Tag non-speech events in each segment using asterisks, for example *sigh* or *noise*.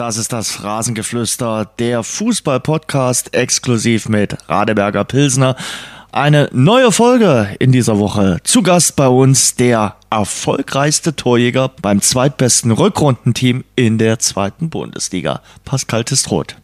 Das ist das Rasengeflüster, der Fußball-Podcast exklusiv mit Radeberger Pilsner. Eine neue Folge in dieser Woche. Zu Gast bei uns der erfolgreichste Torjäger beim zweitbesten Rückrundenteam in der zweiten Bundesliga, Pascal Testroth.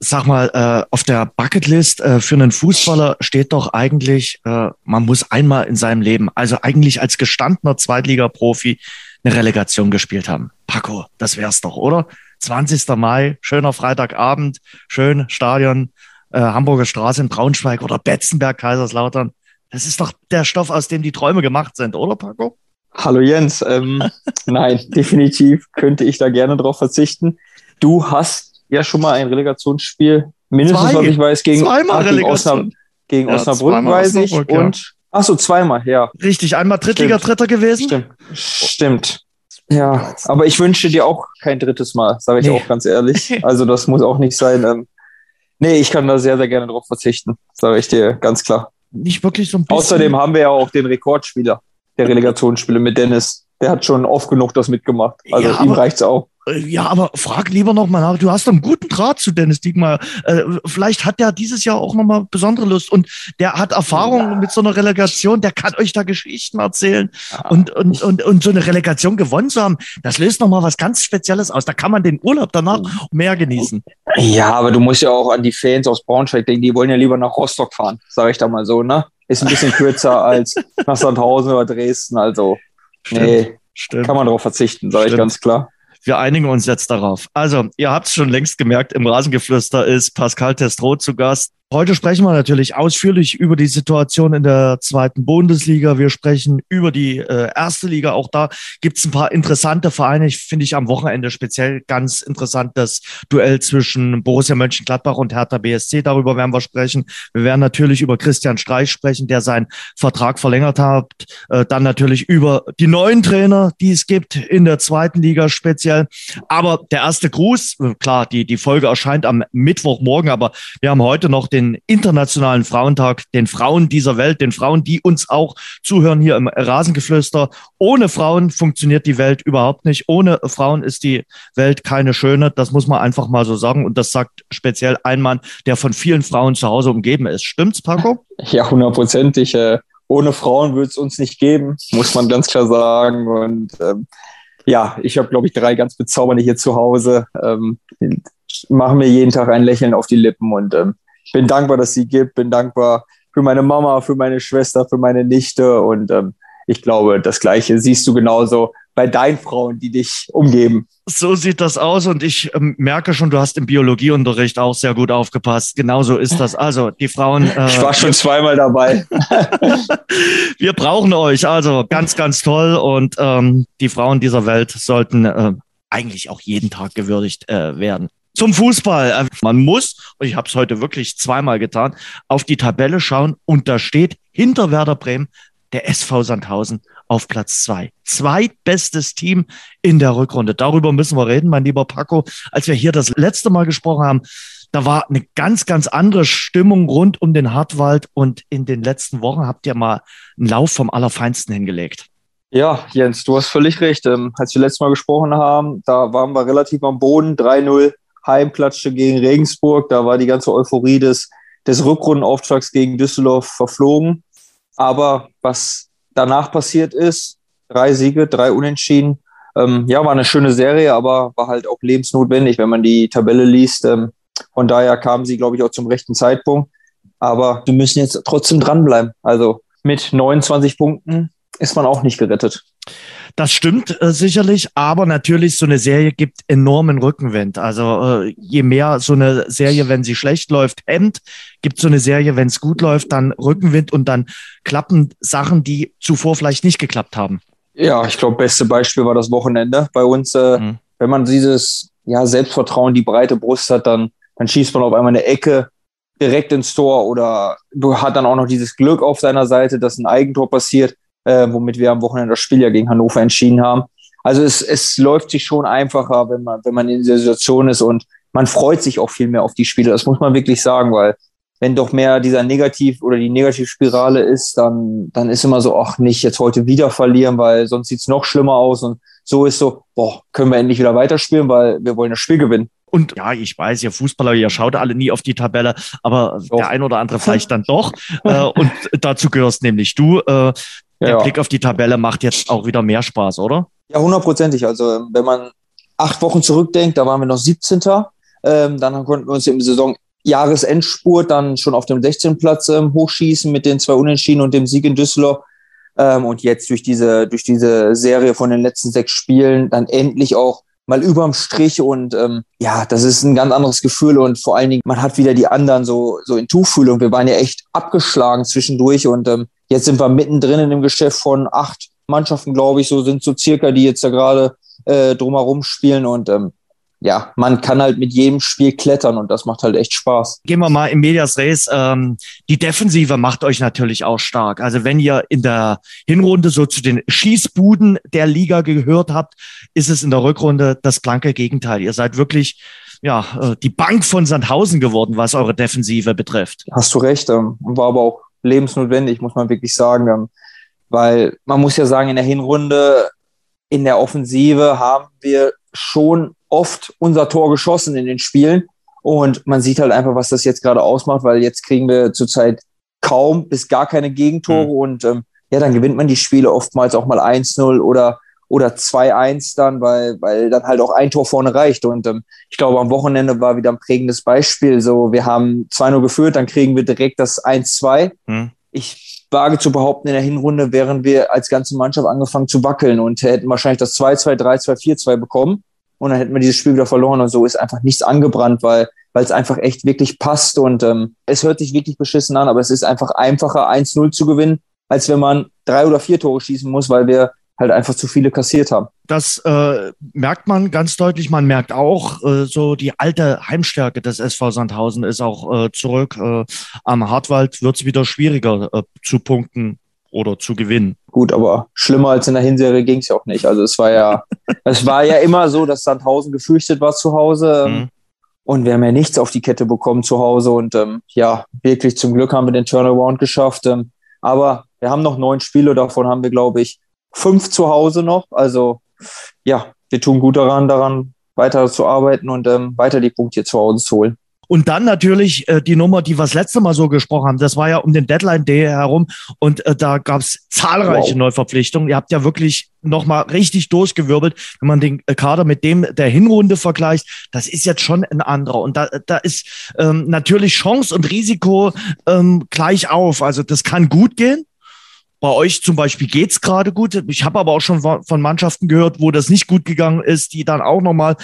Sag mal, äh, auf der Bucketlist äh, für einen Fußballer steht doch eigentlich, äh, man muss einmal in seinem Leben, also eigentlich als gestandener Zweitligaprofi, eine Relegation gespielt haben. Paco, das wär's doch, oder? 20. Mai, schöner Freitagabend, schön Stadion, äh, Hamburger Straße in Braunschweig oder Betzenberg, Kaiserslautern. Das ist doch der Stoff, aus dem die Träume gemacht sind, oder Paco? Hallo Jens. Ähm, *laughs* nein, definitiv könnte ich da gerne drauf verzichten. Du hast ja schon mal ein Relegationsspiel, mindestens, Zwei. was ich weiß, gegen, ah, gegen, Osnab gegen ja, Osnabrück, weiß ich. Ja. Und ach so, zweimal, ja. Richtig, einmal Drittliga-Dritter gewesen. Stimmt. Stimmt. Ja, aber ich wünsche dir auch kein drittes Mal, sage ich nee. auch ganz ehrlich. *laughs* Also das muss auch nicht sein. Ähm, nee, ich kann da sehr, sehr gerne drauf verzichten, sage ich dir ganz klar. Nicht wirklich so ein bisschen. Außerdem haben wir ja auch den Rekordspieler der Relegationsspiele mit Dennis. Der hat schon oft genug das mitgemacht. Also ja, ihm reicht's auch. Äh, ja, aber frag lieber noch mal nach. Du hast einen guten Draht zu Dennis Diekmeyer. Äh, vielleicht hat der dieses Jahr auch noch mal besondere Lust und der hat Erfahrung ja. mit so einer Relegation. Der kann euch da Geschichten erzählen ja. und, und, und, und so eine Relegation gewonnen zu haben. Das löst noch mal was ganz Spezielles aus. Da kann man den Urlaub danach mehr genießen. Ja, aber du musst ja auch an die Fans aus Braunschweig denken. Die wollen ja lieber nach Rostock fahren, sage ich da mal so, ne? Ist ein bisschen kürzer *laughs* als nach Sandhausen oder Dresden. Also, Stimmt. nee, Stimmt. kann man darauf verzichten, sage ich ganz klar. Wir einigen uns jetzt darauf. Also, ihr habt es schon längst gemerkt, im Rasengeflüster ist Pascal Testroth zu Gast. Heute sprechen wir natürlich ausführlich über die Situation in der zweiten Bundesliga. Wir sprechen über die äh, erste Liga. Auch da gibt es ein paar interessante Vereine. Ich finde ich am Wochenende speziell ganz interessant das Duell zwischen Borussia Mönchengladbach und Hertha BSC. Darüber werden wir sprechen. Wir werden natürlich über Christian Streich sprechen, der seinen Vertrag verlängert hat. Äh, dann natürlich über die neuen Trainer, die es gibt in der zweiten Liga speziell. Aber der erste Gruß, äh, klar, die, die Folge erscheint am Mittwochmorgen, aber wir haben heute noch den den Internationalen Frauentag, den Frauen dieser Welt, den Frauen, die uns auch zuhören hier im Rasengeflüster. Ohne Frauen funktioniert die Welt überhaupt nicht. Ohne Frauen ist die Welt keine schöne. Das muss man einfach mal so sagen. Und das sagt speziell ein Mann, der von vielen Frauen zu Hause umgeben ist. Stimmt's, Paco? *laughs* Ja, hundertprozentig. Äh, ohne Frauen würde es uns nicht geben, muss man ganz klar sagen. Und ähm, ja, ich habe, glaube ich, drei ganz bezaubernde hier zu Hause. Ähm, machen mir jeden Tag ein Lächeln auf die Lippen und ähm, bin dankbar, dass sie gibt, bin dankbar für meine Mama, für meine Schwester, für meine Nichte und ähm, ich glaube, das Gleiche siehst du genauso bei deinen Frauen, die dich umgeben. So sieht das aus und ich ähm, merke schon, du hast im Biologieunterricht auch sehr gut aufgepasst. Genauso ist das. Also die Frauen. *laughs* Äh, ich war schon zweimal dabei. *laughs* wir brauchen euch. Also ganz, ganz toll und ähm, die Frauen dieser Welt sollten äh, eigentlich auch jeden Tag gewürdigt äh, werden zum Fußball. Äh, man muss, und ich habe es heute wirklich zweimal getan, auf die Tabelle schauen und da steht hinter Werder Bremen der SV Sandhausen auf Platz zwei. Zweitbestes Team in der Rückrunde. Darüber müssen wir reden, mein lieber Paco. Als wir hier das letzte Mal gesprochen haben, da war eine ganz, ganz andere Stimmung rund um den Hartwald und in den letzten Wochen habt ihr mal einen Lauf vom Allerfeinsten hingelegt. Ja, Jens, du hast völlig recht. Ähm, als wir letztes Mal gesprochen haben, da waren wir relativ am Boden, 3-0 heimklatschte gegen Regensburg. Da war die ganze Euphorie des, des Rückrundenauftrags gegen Düsseldorf verflogen. Aber was danach passiert ist, drei Siege, drei Unentschieden, ähm, ja, war eine schöne Serie, aber war halt auch lebensnotwendig, wenn man die Tabelle liest. Ähm, von daher kamen sie, glaube ich, auch zum rechten Zeitpunkt. Aber wir müssen jetzt trotzdem dranbleiben. Also mit 29 Punkten ist man auch nicht gerettet. Das stimmt äh, sicherlich, aber natürlich so eine Serie gibt enormen Rückenwind. Also äh, je mehr so eine Serie, wenn sie schlecht läuft, hemmt, gibt so eine Serie, wenn es gut läuft, dann Rückenwind und dann klappen Sachen, die zuvor vielleicht nicht geklappt haben. Ja, ich glaube, beste Beispiel war das Wochenende bei uns. Äh, mhm. Wenn man dieses ja, Selbstvertrauen, die breite Brust hat, dann, dann schießt man auf einmal eine Ecke direkt ins Tor oder du hat dann auch noch dieses Glück auf seiner Seite, dass ein Eigentor passiert äh, womit wir am Wochenende das Spiel ja gegen Hannover entschieden haben. Also es, es läuft sich schon einfacher, wenn man, wenn man in dieser Situation ist und man freut sich auch viel mehr auf die Spiele. Das muss man wirklich sagen, weil wenn doch mehr dieser Negativ- oder die Negativspirale ist, dann, dann ist immer so, ach, nicht jetzt heute wieder verlieren, weil sonst sieht's noch schlimmer aus. Und so ist so, boah, können wir endlich wieder weiterspielen, weil wir wollen das Spiel gewinnen. Und ja, ich weiß, ihr Fußballer, ihr schaut alle nie auf die Tabelle, aber doch. der ein oder andere *laughs* vielleicht dann doch. äh, und dazu gehörst nämlich du. Äh, der ja. Blick auf die Tabelle macht jetzt auch wieder mehr Spaß, oder? Ja, hundertprozentig. Also wenn man acht Wochen zurückdenkt, da waren wir noch 17. Ähm, dann konnten wir uns im Saison Jahresendspurt dann schon auf dem 16. Platz ähm, hochschießen mit den zwei Unentschieden und dem Sieg in Düsseldorf. Ähm, und jetzt durch diese, durch diese Serie von den letzten sechs Spielen dann endlich auch mal überm Strich und ähm, ja, das ist ein ganz anderes Gefühl und vor allen Dingen, man hat wieder die anderen so, so in Tuchfühlung. Wir waren ja echt abgeschlagen zwischendurch und ähm, jetzt sind wir mittendrin in dem Geschäft von acht Mannschaften, glaube ich, so sind so circa, die jetzt da gerade äh, drumherum spielen und ähm, ja, man kann halt mit jedem Spiel klettern und das macht halt echt Spaß. Gehen wir mal im Medias Res. Ähm, die Defensive macht euch natürlich auch stark. Also wenn ihr in der Hinrunde so zu den Schießbuden der Liga gehört habt, ist es in der Rückrunde das blanke Gegenteil. Ihr seid wirklich ja, äh, die Bank von Sandhausen geworden, was eure Defensive betrifft. Hast du recht. Ähm, war aber auch lebensnotwendig, muss man wirklich sagen. Weil man muss ja sagen, in der Hinrunde, in der Offensive haben wir schon oft unser Tor geschossen in den Spielen. Und man sieht halt einfach, was das jetzt gerade ausmacht, weil jetzt kriegen wir zurzeit kaum bis gar keine Gegentore mhm. und ähm, ja, dann gewinnt man die Spiele oftmals auch mal 1-0 oder oder 2-1 dann, weil, weil dann halt auch ein Tor vorne reicht. Und ähm, ich glaube, am Wochenende war wieder ein prägendes Beispiel. So, wir haben 2-0 geführt, dann kriegen wir direkt das 1-2. Mhm. Ich wage zu behaupten, in der Hinrunde wären wir als ganze Mannschaft angefangen zu wackeln und hätten wahrscheinlich das 2-2, 3-2, 4-2 bekommen und dann hätten wir dieses Spiel wieder verloren und so ist einfach nichts angebrannt, weil weil es einfach echt wirklich passt und ähm, es hört sich wirklich beschissen an, aber es ist einfach einfacher 1-0 zu gewinnen, als wenn man drei oder vier Tore schießen muss, weil wir halt einfach zu viele kassiert haben. Das äh, merkt man ganz deutlich. Man merkt auch, äh, so die alte Heimstärke des SV Sandhausen ist auch äh, zurück. Äh, am Hartwald wird es wieder schwieriger äh, zu punkten oder zu gewinnen. Gut, aber schlimmer als in der Hinserie ging es ja auch nicht. Also es war ja, *laughs* es war ja immer so, dass Sandhausen gefürchtet war zu Hause. Ähm, mhm. Und wir haben ja nichts auf die Kette bekommen zu Hause. Und ähm, ja, wirklich zum Glück haben wir den Turnaround geschafft. Ähm, aber wir haben noch neun Spiele, davon haben wir, glaube ich, fünf zu Hause noch. Also ja, wir tun gut daran, daran weiter zu arbeiten und ähm, weiter die Punkte zu Hause zu holen. Und dann natürlich äh, die Nummer, die wir das letzte Mal so gesprochen haben, das war ja um den Deadline Day herum und äh, da gab es zahlreiche wow. Neuverpflichtungen. Ihr habt ja wirklich nochmal richtig durchgewirbelt, wenn man den äh, Kader mit dem der Hinrunde vergleicht. Das ist jetzt schon ein anderer. Und da, da ist ähm, natürlich Chance und Risiko ähm, gleich auf. Also das kann gut gehen. Bei euch zum Beispiel geht's gerade gut. Ich habe aber auch schon von Mannschaften gehört, wo das nicht gut gegangen ist, die dann auch nochmal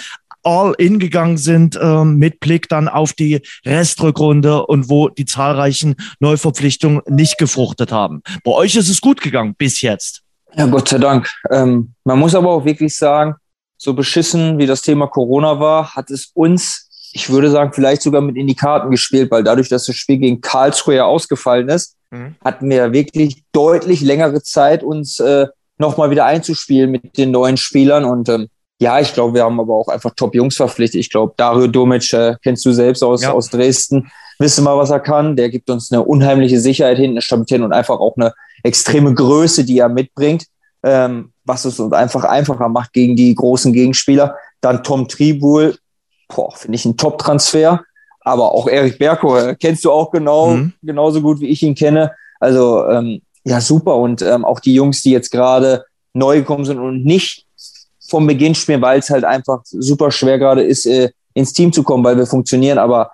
all in gegangen sind ähm, mit Blick dann auf die Restrückrunde und wo die zahlreichen Neuverpflichtungen nicht gefruchtet haben. Bei euch ist es gut gegangen bis jetzt. Ja, Gott sei Dank. Ähm, man muss aber auch wirklich sagen, so beschissen wie das Thema Corona war, hat es uns, ich würde sagen, vielleicht sogar mit in die Karten gespielt, weil dadurch, dass das Spiel gegen Karlsruhe ja ausgefallen ist, mhm. hatten wir wirklich deutlich längere Zeit, uns äh, nochmal wieder einzuspielen mit den neuen Spielern und ähm, ja, ich glaube, wir haben aber auch einfach Top-Jungs verpflichtet. Ich glaube, Dario Domic äh, kennst du selbst aus, ja. aus Dresden. Wissen mal, was er kann. Der gibt uns eine unheimliche Sicherheit hinten, eine Stabilität und einfach auch eine extreme Größe, die er mitbringt, ähm, was es uns einfach einfacher macht gegen die großen Gegenspieler. Dann Tom Tribul, finde ich ein Top-Transfer. Aber auch Erik Berko äh, kennst du auch genau, mhm. genauso gut wie ich ihn kenne. Also ähm, ja, super. Und ähm, auch die Jungs, die jetzt gerade neu gekommen sind und nicht vom Beginn spielen, weil es halt einfach super schwer gerade ist, äh, ins Team zu kommen, weil wir funktionieren. Aber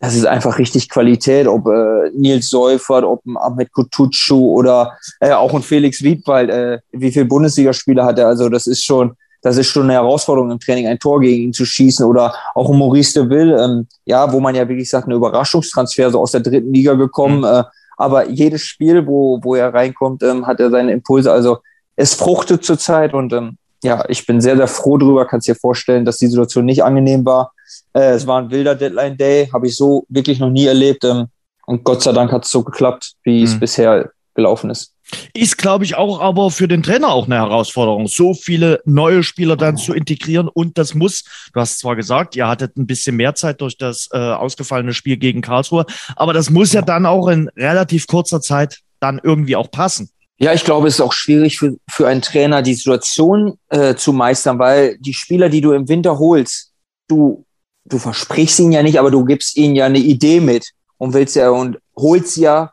das ist einfach richtig Qualität, ob äh, Nils Seufert, ob ein Ahmed Kutucu oder äh, auch ein Felix Wiedwald, äh, wie viele Bundesligaspieler hat er. Also das ist schon, das ist schon eine Herausforderung im Training, ein Tor gegen ihn zu schießen oder auch Maurice de Ville, ähm, ja, wo man ja wirklich sagt, eine Überraschungstransfer so aus der dritten Liga gekommen. Mhm. Äh, aber jedes Spiel, wo, wo er reinkommt, ähm, hat er seine Impulse. Also es fruchtet zurzeit und ähm, ja, ich bin sehr, sehr froh drüber. Kannst dir vorstellen, dass die Situation nicht angenehm war. Äh, es war ein wilder Deadline Day, habe ich so wirklich noch nie erlebt. Ähm, und Gott sei Dank hat es so geklappt, wie mhm. es bisher gelaufen ist. Ist, glaube ich, auch aber für den Trainer auch eine Herausforderung, so viele neue Spieler dann zu integrieren. Und das muss, du hast zwar gesagt, ihr hattet ein bisschen mehr Zeit durch das äh, ausgefallene Spiel gegen Karlsruhe, aber das muss ja dann auch in relativ kurzer Zeit dann irgendwie auch passen. Ja, ich glaube, es ist auch schwierig für, für einen Trainer, die Situation äh, zu meistern, weil die Spieler, die du im Winter holst, du du versprichst ihnen ja nicht, aber du gibst ihnen ja eine Idee mit und willst ja und holst ja,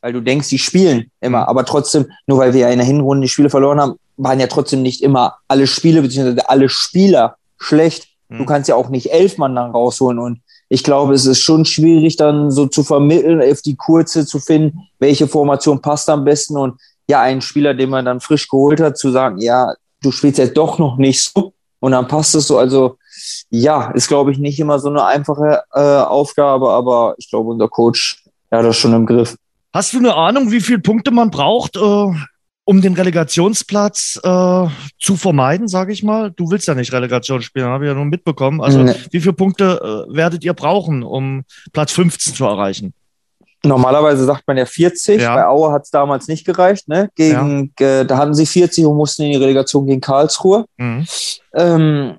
weil du denkst, die spielen immer, aber trotzdem, nur weil wir ja in der Hinrunde die Spiele verloren haben, waren ja trotzdem nicht immer alle Spiele beziehungsweise alle Spieler schlecht. Du Mhm. kannst ja auch nicht elf Mann dann rausholen und ich glaube, es ist schon schwierig dann so zu vermitteln, auf die Kurze zu finden, welche Formation passt am besten und ja, einen Spieler, den man dann frisch geholt hat, zu sagen, ja, du spielst ja doch noch nicht so und dann passt es so. Also ja, ist glaube ich nicht immer so eine einfache äh, Aufgabe, aber ich glaube, unser Coach ja, hat das schon im Griff. Hast du eine Ahnung, wie viele Punkte man braucht, äh, um den Relegationsplatz äh, zu vermeiden, sage ich mal? Du willst ja nicht Relegation spielen, habe ich ja nur mitbekommen. Also Nee. wie viele Punkte äh, werdet ihr brauchen, um Platz 15 zu erreichen? Normalerweise sagt man ja 40. Ja. Bei Aue hat es damals nicht gereicht. Ne? Gegen, äh, da hatten sie 40 und mussten in die Relegation gegen Karlsruhe. Mhm. Ähm,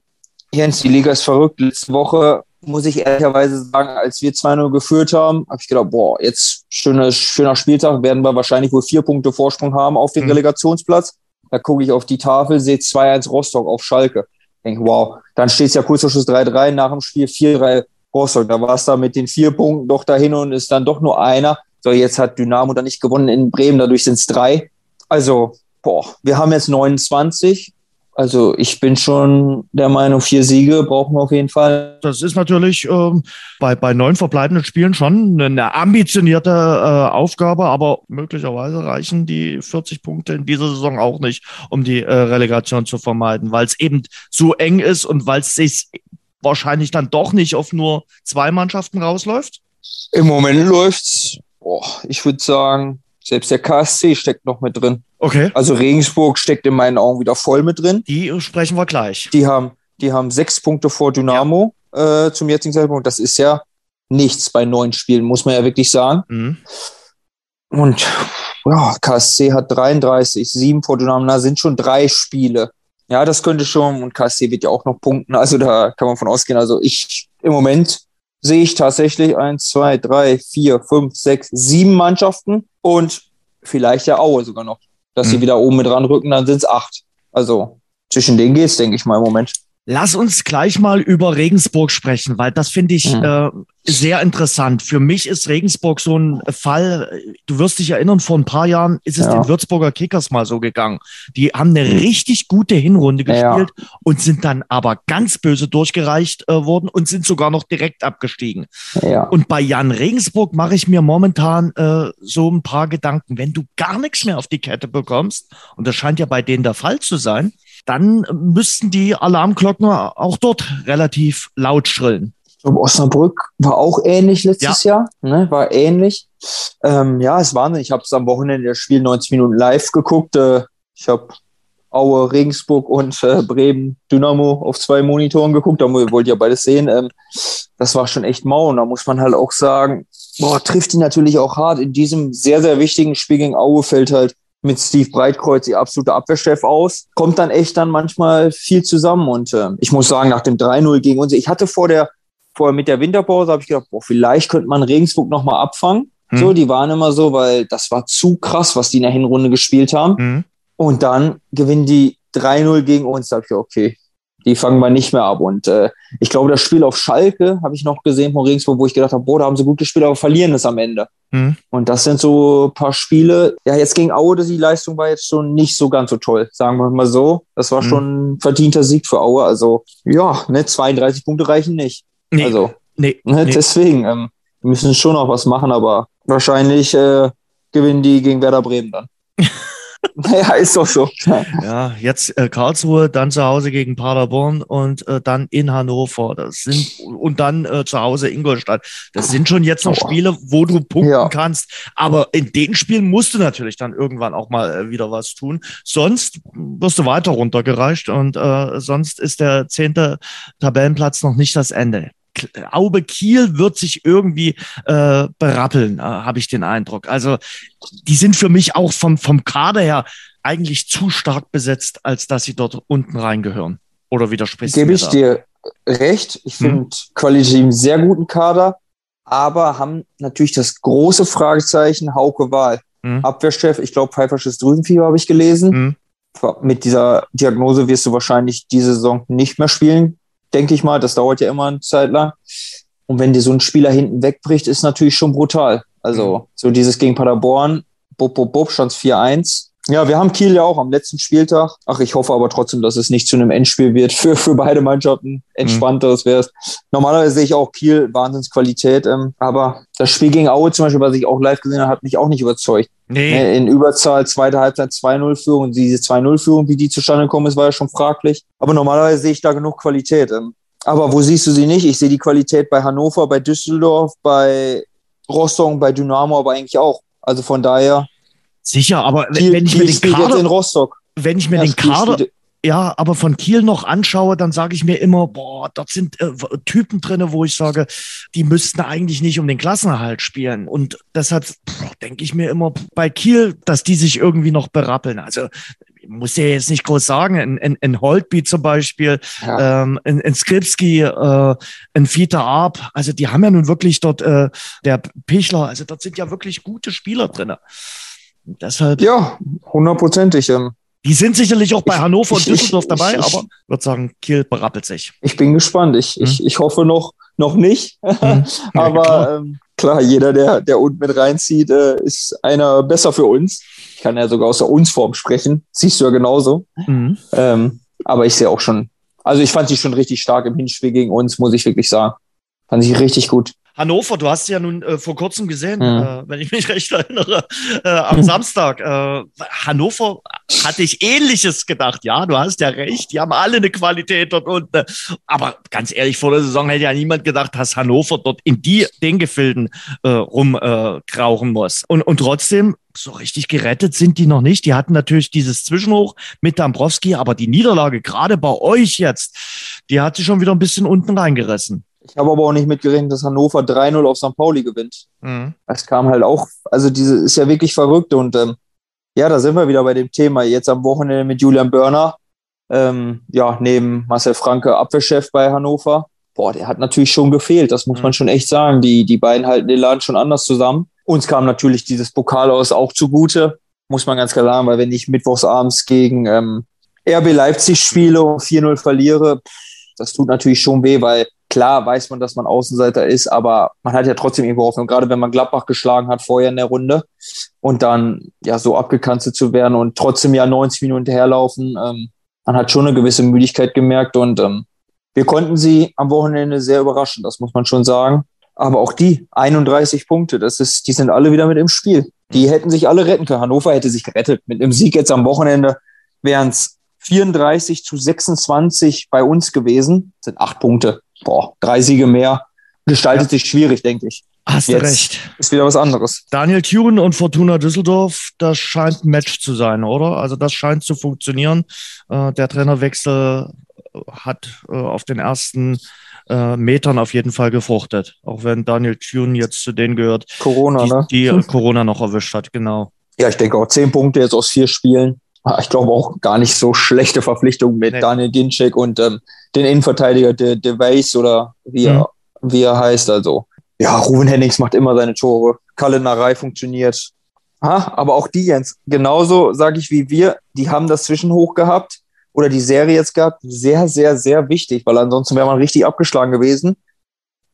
Jens, die Liga ist verrückt. Letzte Woche muss ich ehrlicherweise sagen, als wir 2-0 geführt haben, habe ich gedacht, boah, jetzt schöner, schöner Spieltag, werden wir wahrscheinlich wohl vier Punkte Vorsprung haben auf den Mhm. Relegationsplatz. Da gucke ich auf die Tafel, sehe 2-1 Rostock auf Schalke. Denke, wow, dann steht es ja kurz vor Schluss 3-3, nach dem Spiel 4-3 Rostock. Da war es da mit den vier Punkten doch dahin und ist dann doch nur einer. So, jetzt hat Dynamo dann nicht gewonnen in Bremen, dadurch sind es drei. Also, boah, wir haben jetzt 29. Also ich bin schon der Meinung, vier Siege brauchen wir auf jeden Fall. Das ist natürlich ähm, bei, bei neun verbleibenden Spielen schon eine ambitionierte äh, Aufgabe, aber möglicherweise reichen die 40 Punkte in dieser Saison auch nicht, um die äh, Relegation zu vermeiden, weil es eben so eng ist und weil es sich wahrscheinlich dann doch nicht auf nur zwei Mannschaften rausläuft. Im Moment läuft's. Boah, ich würde sagen, selbst der KSC steckt noch mit drin. Okay. Also Regensburg steckt in meinen Augen wieder voll mit drin. Die sprechen wir gleich. Die haben, die haben sechs Punkte vor Dynamo äh, zum jetzigen Zeitpunkt. Das ist ja nichts bei neun Spielen, muss man ja wirklich sagen. Mhm. Und ja, KSC hat 33, sieben vor Dynamo, da sind schon drei Spiele. Ja, das könnte schon, und KSC wird ja auch noch punkten, also da kann man von ausgehen. Also ich, im Moment sehe ich tatsächlich eins, zwei, drei, vier, fünf, sechs, sieben Mannschaften und vielleicht ja Aue sogar noch. Dass sie Mhm. wieder oben mit ranrücken, dann sind es acht. Also zwischen denen geht's, denke ich mal, im Moment. Lass uns gleich mal über Regensburg sprechen, weil das finde ich Mhm. äh, sehr interessant. Für mich ist Regensburg so ein Fall, du wirst dich erinnern, vor ein paar Jahren ist es Ja. Mhm. den Würzburger Kickers mal so gegangen. Die haben eine richtig gute Hinrunde Ja. gespielt und sind dann aber ganz böse durchgereicht äh, worden und sind sogar noch direkt abgestiegen. Ja. Und bei Jan Regensburg mache ich mir momentan äh, so ein paar Gedanken. Wenn du gar nichts mehr auf die Kette bekommst, und das scheint ja bei denen der Fall zu sein, dann müssten die Alarmglocken auch dort relativ laut schrillen. Ich glaube, Osnabrück war auch ähnlich letztes Jahr, ne? war ähnlich. Ähm, ja, es war, ich habe es am Wochenende das Spiel 90 Minuten live geguckt. Äh, ich habe Aue, Regensburg und äh, Bremen, Dynamo auf zwei Monitoren geguckt. Da wollt ihr beides sehen. Ähm, das war schon echt mau. Und da muss man halt auch sagen, boah, trifft die natürlich auch hart. In diesem sehr, sehr wichtigen Spiel gegen Aue fällt halt mit Steve Breitkreuz die absolute Abwehrchef aus. Kommt dann echt dann manchmal viel zusammen. Und äh, ich muss sagen, nach dem 3-0 gegen uns, ich hatte vor der vorher mit der Winterpause habe ich gedacht, boah, vielleicht könnte man Regensburg nochmal abfangen. Hm. So, die waren immer so, weil das war zu krass, was die in der Hinrunde gespielt haben. Mhm. Und dann gewinnen die 3-0 gegen uns. Da habe ich gedacht, okay, die fangen wir nicht mehr ab. Und äh, ich glaube, das Spiel auf Schalke habe ich noch gesehen von Regensburg, wo ich gedacht habe, boah, da haben sie gut gespielt, aber verlieren es am Ende. Mhm. Und das sind so ein paar Spiele. Ja, jetzt gegen Aue, die Leistung war jetzt schon nicht so ganz so toll, sagen wir mal so. Das war Mhm. schon ein verdienter Sieg für Aue. Also ja, ne, 32 Punkte reichen nicht. Nee, Also nee, Ne, nee. Deswegen, ähm, wir müssen schon noch was machen, aber wahrscheinlich äh, gewinnen die gegen Werder Bremen dann. *laughs* *laughs* ja, ist doch so. Ja, jetzt äh, Karlsruhe, dann zu Hause gegen Paderborn und äh, dann in Hannover. Das sind und dann äh, zu Hause Ingolstadt. Das sind schon jetzt noch. Spiele, wo du punkten Ja. kannst. Aber in den Spielen musst du natürlich dann irgendwann auch mal äh, wieder was tun. Sonst wirst du weiter runtergereicht und äh, sonst ist der zehnte Tabellenplatz noch nicht das Ende. Aube Kiel wird sich irgendwie äh, berappeln, äh, habe ich den Eindruck. Also die sind für mich auch vom, vom Kader her eigentlich zu stark besetzt, als dass sie dort unten reingehören. Oder widersprichst Gebe ich da? dir recht. Ich Hm. finde qualitativ einen sehr guten Kader, aber haben natürlich das große Fragezeichen Hauke Wahl. Hm. Abwehrchef, ich glaube, pfeifersches Drüsenfieber habe ich gelesen. Hm. Mit dieser Diagnose wirst du wahrscheinlich diese Saison nicht mehr spielen denke ich mal. Das dauert ja immer eine Zeit lang. Und wenn dir so ein Spieler hinten wegbricht, ist natürlich schon brutal. Also mhm. so dieses gegen Paderborn, bub, bub, bub, stand 4-1. Ja, wir haben Kiel ja auch am letzten Spieltag. Ach, ich hoffe aber trotzdem, dass es nicht zu einem Endspiel wird für, für beide Mannschaften. Entspannteres wäre es. Normalerweise sehe ich auch Kiel Wahnsinnsqualität, ähm, aber das Spiel gegen Aue zum Beispiel, was ich auch live gesehen habe, hat mich auch nicht überzeugt. Nee. Ne, in Überzahl, zweite Halbzeit 2-0-Führung. Und diese 2-0-Führung, wie die zustande gekommen ist, war ja schon fraglich. Aber normalerweise sehe ich da genug Qualität. Ähm. Aber wo siehst du sie nicht? Ich sehe die Qualität bei Hannover, bei Düsseldorf, bei Rostock, bei Dynamo, aber eigentlich auch. Also von daher Sicher, aber Kiel, wenn ich Kiel mir den Kader, in Rostock. wenn ich mir ja, den Kader, ja, aber von Kiel noch anschaue, dann sage ich mir immer, boah, dort sind äh, Typen drinne, wo ich sage, die müssten eigentlich nicht um den Klassenerhalt spielen. Und deshalb denke ich mir immer bei Kiel, dass die sich irgendwie noch berappeln. Also ich muss ja jetzt nicht groß sagen, in, in, in Holtby zum Beispiel, ja. ähm, in, in Skripski, äh, in Vita Arp, also die haben ja nun wirklich dort, äh, der Pichler, also dort sind ja wirklich gute Spieler drinne. Deshalb. Ja, hundertprozentig. Ähm, die sind sicherlich auch bei Hannover ich, und Düsseldorf ich, dabei, ich, aber ich würde sagen, Kiel berappelt sich. Ich bin gespannt. Ich, mhm. ich, ich hoffe noch, noch nicht. *laughs* Mhm. aber klar. Ähm, klar. jeder, der, der unten mit reinzieht, äh, ist einer besser für uns. Ich kann ja sogar aus der Uns-Form sprechen. Siehst du ja genauso. Mhm. Ähm, aber ich sehe auch schon, also ich fand sie schon richtig stark im Hinspiel gegen uns, muss ich wirklich sagen. Fand ich richtig gut. Hannover, du hast ja nun äh, vor kurzem gesehen, mhm. äh, wenn ich mich *laughs* recht erinnere, äh, am *laughs* Samstag. Äh, Hannover hatte ich ähnliches gedacht. Ja, du hast ja recht, die haben alle eine Qualität dort unten. Aber ganz ehrlich, vor der Saison hätte ja niemand gedacht, dass Hannover dort in die, den Gefilden äh, rumkrauchen äh, muss. Und, und trotzdem, so richtig gerettet sind die noch nicht. Die hatten natürlich dieses Zwischenhoch mit Dambrowski, aber die Niederlage gerade bei euch jetzt, die hat sich schon wieder ein bisschen unten reingerissen. Ich habe aber auch nicht mitgerechnet, dass Hannover 3-0 auf St. Pauli gewinnt. Mhm. Das kam halt auch, also diese ist ja wirklich verrückt und ähm, ja, da sind wir wieder bei dem Thema. Jetzt am Wochenende mit Julian Börner, ähm, ja, neben Marcel Franke, Abwehrchef bei Hannover. Boah, der hat natürlich schon gefehlt, das muss mhm. man schon echt sagen. Die, die beiden halten den Laden schon anders zusammen. Uns kam natürlich dieses Pokal aus auch zugute, muss man ganz klar sagen, weil wenn ich mittwochsabends gegen ähm, RB Leipzig spiele und 4-0 verliere, das tut natürlich schon weh, weil Klar weiß man, dass man Außenseiter ist, aber man hat ja trotzdem irgendwo Hoffnung, gerade wenn man Gladbach geschlagen hat vorher in der Runde und dann ja so abgekanzelt zu werden und trotzdem ja 90 Minuten herlaufen. Ähm, man hat schon eine gewisse Müdigkeit gemerkt und ähm, wir konnten sie am Wochenende sehr überraschen, das muss man schon sagen. Aber auch die 31 Punkte, das ist, die sind alle wieder mit im Spiel. Die hätten sich alle retten können. Hannover hätte sich gerettet. Mit einem Sieg jetzt am Wochenende wären es 34 zu 26 bei uns gewesen. Das sind acht Punkte boah, drei Siege mehr gestaltet ja. sich schwierig, denke ich. Hast du recht. Ist wieder was anderes. Daniel Thun und Fortuna Düsseldorf, das scheint ein Match zu sein, oder? Also das scheint zu funktionieren. Äh, der Trainerwechsel hat äh, auf den ersten äh, Metern auf jeden Fall gefruchtet. Auch wenn Daniel Thun jetzt zu denen gehört, Corona, die, ne? die Corona noch erwischt hat, genau. Ja, ich denke auch zehn Punkte jetzt aus vier Spielen. Ah, ich glaube auch gar nicht so schlechte Verpflichtung mit nee. Daniel Ginczek und ähm, den Innenverteidiger De, De Weiss oder wie, mhm. er, wie er heißt. Also, ja, Ruben Hennings macht immer seine Tore. Kalenderei funktioniert. Ha, aber auch die, Jens, genauso sage ich wie wir, die haben das Zwischenhoch gehabt oder die Serie jetzt gehabt. Sehr, sehr, sehr wichtig, weil ansonsten wäre man richtig abgeschlagen gewesen.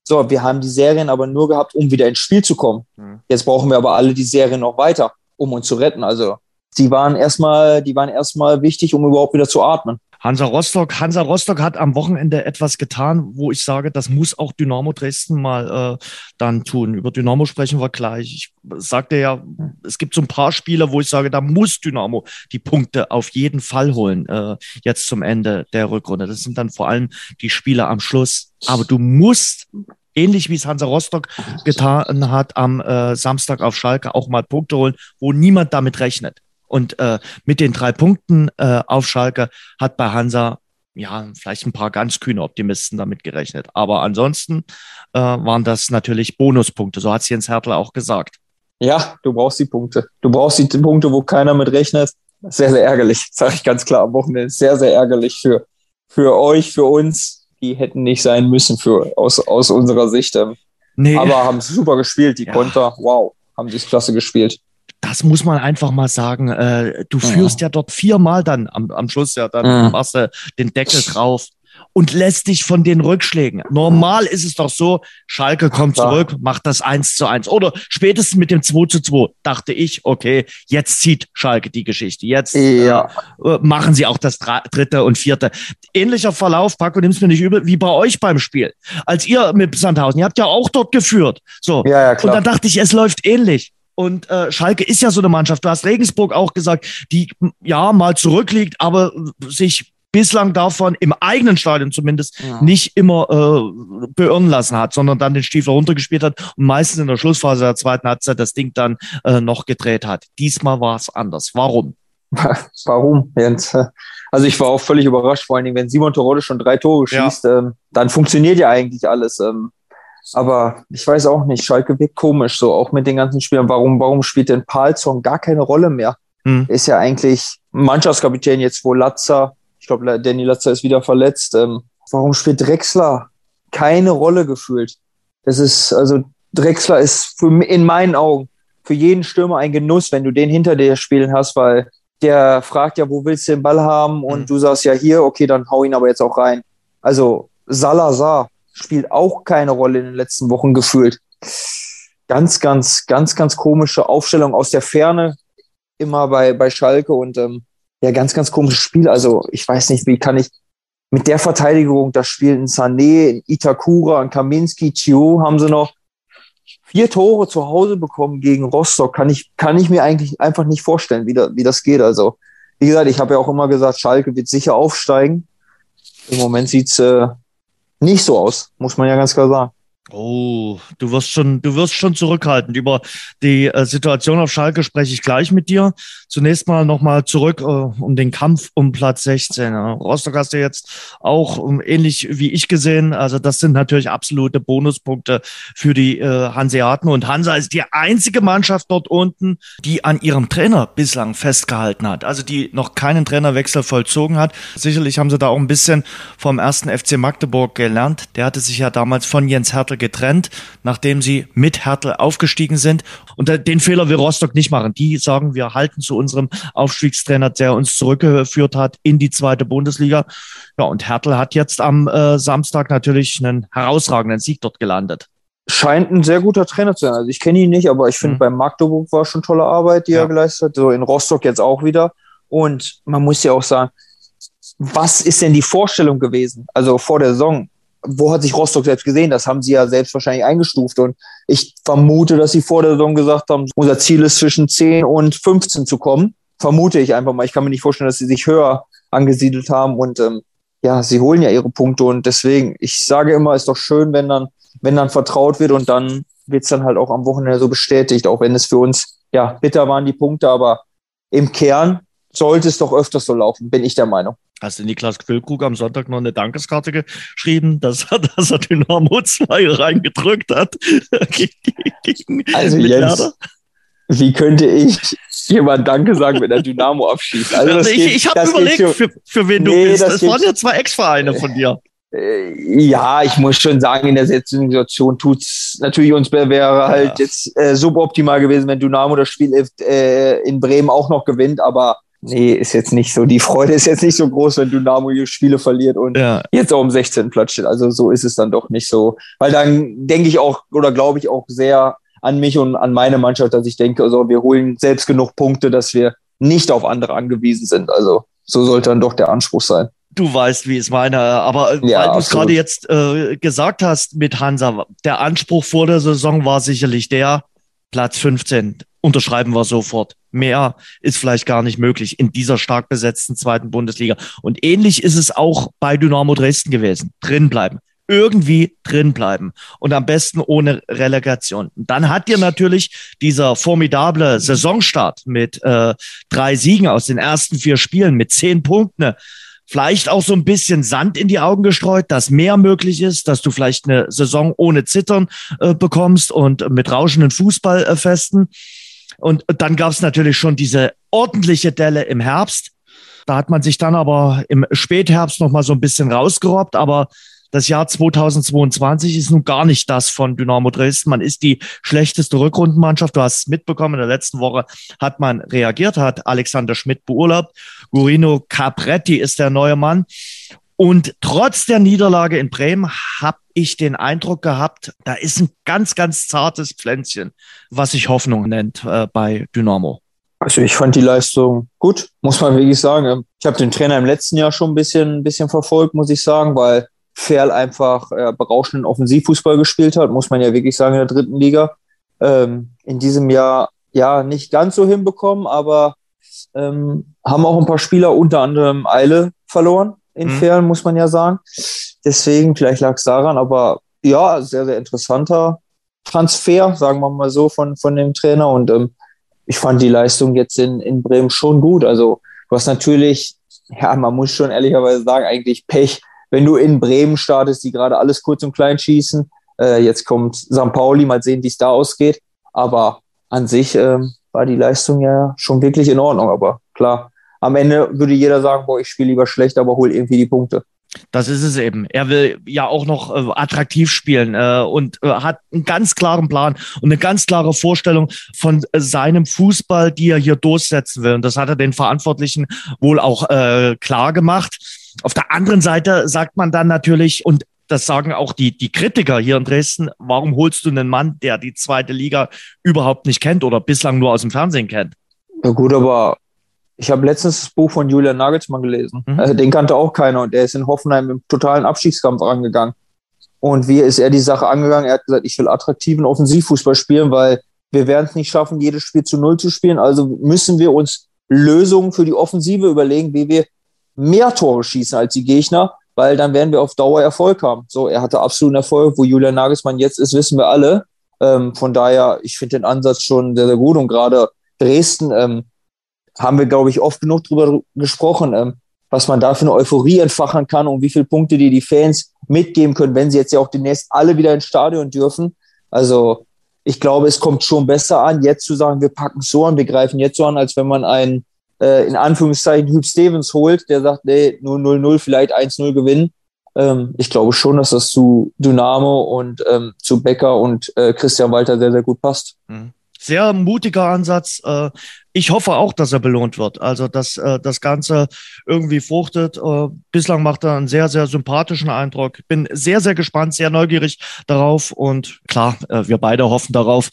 So, wir haben die Serien aber nur gehabt, um wieder ins Spiel zu kommen. Mhm. Jetzt brauchen wir aber alle die Serien noch weiter, um uns zu retten. Also die waren erstmal, die waren erstmal wichtig, um überhaupt wieder zu atmen. Hansa Rostock, Hansa Rostock hat am Wochenende etwas getan, wo ich sage, das muss auch Dynamo Dresden mal äh, dann tun. Über Dynamo sprechen wir gleich. Ich sagte ja, es gibt so ein paar Spieler, wo ich sage, da muss Dynamo die Punkte auf jeden Fall holen, äh, jetzt zum Ende der Rückrunde. Das sind dann vor allem die Spieler am Schluss. Aber du musst ähnlich wie es Hansa Rostock getan hat am äh, Samstag auf Schalke, auch mal Punkte holen, wo niemand damit rechnet. Und äh, mit den drei Punkten äh, auf Schalke hat bei Hansa ja vielleicht ein paar ganz kühne Optimisten damit gerechnet. Aber ansonsten äh, waren das natürlich Bonuspunkte. So hat es Jens Hertel auch gesagt. Ja, du brauchst die Punkte. Du brauchst die Punkte, wo keiner mit rechnet. Sehr, sehr ärgerlich, *laughs* sage ich ganz klar am Wochenende. Sehr, sehr ärgerlich für, für euch, für uns. Die hätten nicht sein müssen für, aus, aus unserer Sicht. Ähm. Nee. Aber haben super gespielt, die ja. Konter. Wow, haben sie klasse gespielt das muss man einfach mal sagen. Äh, du führst ja. ja dort viermal dann am, am Schluss ja, dann ja. machst du den Deckel drauf. und lässt dich von den Rückschlägen. Normal ist es doch so, Schalke kommt zurück, macht das eins zu eins oder spätestens mit dem 2 zu 2 dachte ich, okay, jetzt zieht Schalke die Geschichte. Jetzt ja. äh, machen sie auch das dritte und vierte. Ähnlicher Verlauf, Paco, nimm's mir nicht übel, wie bei euch beim Spiel. Als ihr mit Sandhausen, ihr habt ja auch dort geführt. So. Ja, ja, klar. Und dann dachte ich, es läuft ähnlich. Und äh, Schalke ist ja so eine Mannschaft. Du hast Regensburg auch gesagt, die ja mal zurückliegt, aber sich bislang davon im eigenen Stadion zumindest ja. nicht immer äh, beirren lassen hat, sondern dann den Stiefel runtergespielt hat und meistens in der Schlussphase der zweiten Halbzeit das Ding dann äh, noch gedreht hat. Diesmal war es anders. Warum? *laughs* Warum, Jens? Also ich war auch völlig überrascht, vor allen Dingen, wenn Simon Terodde schon drei Tore schießt, ja. ähm, dann funktioniert ja eigentlich alles. Ähm, aber ich weiß auch nicht, Schalke wirkt komisch, so auch mit den ganzen Spielern. Warum, warum spielt denn Palzon gar keine Rolle mehr? Hm. Ist ja eigentlich Mannschaftskapitän jetzt, wo Latzer, ich glaube, Danny Latzer ist wieder verletzt. Ähm, warum spielt Drexler keine Rolle gefühlt? Das ist, also Drexler ist für, in meinen Augen für jeden Stürmer ein Genuss, wenn du den hinter dir spielen hast, weil der fragt ja, wo willst du den Ball haben? Und mhm. du sagst ja hier, okay, dann hau ihn aber jetzt auch rein. Also Salazar, spielt auch keine Rolle in den letzten Wochen gefühlt. Ganz, ganz, ganz, ganz komische Aufstellung aus der Ferne immer bei, bei Schalke und ähm, ja, ganz, ganz komisches Spiel. Also ich weiß nicht, wie kann ich mit der Verteidigung, das Spiel in Sané, in Itakura, in Kaminski, Chio haben sie noch vier Tore zu Hause bekommen gegen Rostock. Kann ich, kann ich mir eigentlich einfach nicht vorstellen, wie, da, wie das geht. Also, wie gesagt, ich habe ja auch immer gesagt, Schalke wird sicher aufsteigen. Im Moment sieht's äh, nicht so aus, muss man ja ganz klar sagen. Oh, du wirst schon, du wirst schon zurückhaltend. Über die äh, Situation auf Schalke spreche ich gleich mit dir. Zunächst mal nochmal zurück äh, um den Kampf um Platz 16. Ja. Rostock hast du jetzt auch um, ähnlich wie ich gesehen. Also das sind natürlich absolute Bonuspunkte für die äh, Hanseaten. Und Hansa ist die einzige Mannschaft dort unten, die an ihrem Trainer bislang festgehalten hat. Also die noch keinen Trainerwechsel vollzogen hat. Sicherlich haben sie da auch ein bisschen vom ersten FC Magdeburg gelernt. Der hatte sich ja damals von Jens Hertel getrennt, nachdem sie mit Hertel aufgestiegen sind. Und den Fehler will Rostock nicht machen. Die sagen, wir halten zu unserem Aufstiegstrainer, der uns zurückgeführt hat in die zweite Bundesliga. Ja, und Hertel hat jetzt am äh, Samstag natürlich einen herausragenden Sieg dort gelandet scheint ein sehr guter Trainer zu sein. Also ich kenne ihn nicht, aber ich finde, mhm. beim Magdeburg war schon tolle Arbeit, die ja. er geleistet hat. So in Rostock jetzt auch wieder. Und man muss ja auch sagen, was ist denn die Vorstellung gewesen? Also vor der Saison, wo hat sich Rostock selbst gesehen? Das haben sie ja selbst wahrscheinlich eingestuft. Und ich vermute, dass sie vor der Saison gesagt haben, unser Ziel ist zwischen 10 und 15 zu kommen. Vermute ich einfach mal. Ich kann mir nicht vorstellen, dass sie sich höher angesiedelt haben. Und ähm, ja, sie holen ja ihre Punkte. Und deswegen, ich sage immer, ist doch schön, wenn dann, wenn dann vertraut wird und dann wird es dann halt auch am Wochenende so bestätigt, auch wenn es für uns, ja, bitter waren die Punkte, aber im Kern sollte es doch öfters so laufen, bin ich der Meinung. Hast du Niklas Quillkrug am Sonntag noch eine Dankeskarte geschrieben, dass er, *laughs* dass er Dynamo 2 reingedrückt hat? *laughs* also Jens, wie könnte ich jemand Danke sagen, wenn er Dynamo abschießt? Also, also ich, ich habe überlegt, für, für, für wen du nee, bist. Das, das waren ja zwei Ex-Vereine von dir. Äh, ja, ich muss schon sagen, in der Situation tut's natürlich uns wäre halt ja. jetzt äh, suboptimal gewesen, wenn Dynamo das Spiel äh, in Bremen auch noch gewinnt, aber nee, ist jetzt nicht so. Die Freude ist jetzt nicht so groß, wenn Dynamo ihre Spiele verliert und ja. jetzt auch im 16. Platz steht. Also so ist es dann doch nicht so. Weil dann denke ich auch oder glaube ich auch sehr an mich und an meine Mannschaft, dass ich denke, also wir holen selbst genug Punkte, dass wir nicht auf andere angewiesen sind. Also so sollte dann doch der Anspruch sein. Du weißt, wie es meine. Aber äh, ja, weil du es gerade jetzt äh, gesagt hast mit Hansa, der Anspruch vor der Saison war sicherlich der, Platz 15 unterschreiben wir sofort. Mehr ist vielleicht gar nicht möglich in dieser stark besetzten zweiten Bundesliga. Und ähnlich ist es auch bei Dynamo Dresden gewesen. Drin bleiben. Irgendwie drin bleiben. Und am besten ohne Relegation. Und dann hat dir natürlich dieser formidable Saisonstart mit äh, drei Siegen aus den ersten vier Spielen mit zehn Punkten vielleicht auch so ein bisschen Sand in die Augen gestreut, dass mehr möglich ist, dass du vielleicht eine Saison ohne Zittern äh, bekommst und mit rauschenden Fußballfesten. Und dann gab es natürlich schon diese ordentliche Delle im Herbst. Da hat man sich dann aber im Spätherbst noch mal so ein bisschen rausgerobbt, aber das Jahr 2022 ist nun gar nicht das von Dynamo Dresden. Man ist die schlechteste Rückrundenmannschaft. Du hast es mitbekommen, in der letzten Woche hat man reagiert, hat Alexander Schmidt beurlaubt. Gurino Capretti ist der neue Mann. Und trotz der Niederlage in Bremen habe ich den Eindruck gehabt, da ist ein ganz, ganz zartes Pflänzchen, was sich Hoffnung nennt äh, bei Dynamo. Also ich fand die Leistung gut, muss man wirklich sagen. Ich habe den Trainer im letzten Jahr schon ein bisschen, ein bisschen verfolgt, muss ich sagen, weil Ferl einfach äh, berauschenden Offensivfußball gespielt hat, muss man ja wirklich sagen, in der dritten Liga. Ähm, in diesem Jahr ja nicht ganz so hinbekommen, aber ähm, haben auch ein paar Spieler, unter anderem Eile, verloren in mhm. Ferl, muss man ja sagen. Deswegen, vielleicht lag es daran, aber ja, sehr, sehr interessanter Transfer, sagen wir mal so, von, von dem Trainer. Und ähm, ich fand die Leistung jetzt in, in Bremen schon gut. Also du hast natürlich, ja, man muss schon ehrlicherweise sagen, eigentlich Pech, wenn du in Bremen startest, die gerade alles kurz und klein schießen. Äh, jetzt kommt St. Pauli, mal sehen, wie es da ausgeht. Aber an sich ähm, war die Leistung ja schon wirklich in Ordnung. Aber klar, am Ende würde jeder sagen, boah, ich spiele lieber schlecht, aber hol irgendwie die Punkte. Das ist es eben. Er will ja auch noch äh, attraktiv spielen äh, und äh, hat einen ganz klaren Plan und eine ganz klare Vorstellung von äh, seinem Fußball, die er hier durchsetzen will. Und das hat er den Verantwortlichen wohl auch äh, klar gemacht. Auf der anderen Seite sagt man dann natürlich, und das sagen auch die, die Kritiker hier in Dresden, warum holst du einen Mann, der die zweite Liga überhaupt nicht kennt oder bislang nur aus dem Fernsehen kennt? Ja gut, aber ich habe letztens das Buch von Julian Nagelsmann gelesen. Mhm. Äh, den kannte auch keiner und der ist in Hoffenheim im totalen Abstiegskampf angegangen. Und wie ist er die Sache angegangen? Er hat gesagt, ich will attraktiven Offensivfußball spielen, weil wir werden es nicht schaffen, jedes Spiel zu Null zu spielen. Also müssen wir uns Lösungen für die Offensive überlegen, wie wir mehr Tore schießen als die Gegner, weil dann werden wir auf Dauer Erfolg haben. So, er hatte absoluten Erfolg. Wo Julian Nagelsmann jetzt ist, wissen wir alle. Ähm, von daher, ich finde den Ansatz schon sehr, sehr gut. Und gerade Dresden, ähm, haben wir, glaube ich, oft genug drüber gesprochen, ähm, was man da für eine Euphorie entfachen kann und wie viele Punkte die die Fans mitgeben können, wenn sie jetzt ja auch demnächst alle wieder ins Stadion dürfen. Also ich glaube, es kommt schon besser an, jetzt zu sagen, wir packen so an, wir greifen jetzt so an, als wenn man einen, äh, in Anführungszeichen, Hugh Stevens holt, der sagt, nee, nur 0-0, vielleicht 1-0 gewinnen. Ähm, ich glaube schon, dass das zu Dynamo und ähm, zu Becker und äh, Christian Walter sehr, sehr gut passt. Mhm. Sehr mutiger Ansatz. Äh, ich hoffe auch, dass er belohnt wird. Also, dass äh, das Ganze irgendwie fruchtet. Äh, bislang macht er einen sehr, sehr sympathischen Eindruck. Bin sehr, sehr gespannt, sehr neugierig darauf. Und klar, wir beide hoffen darauf,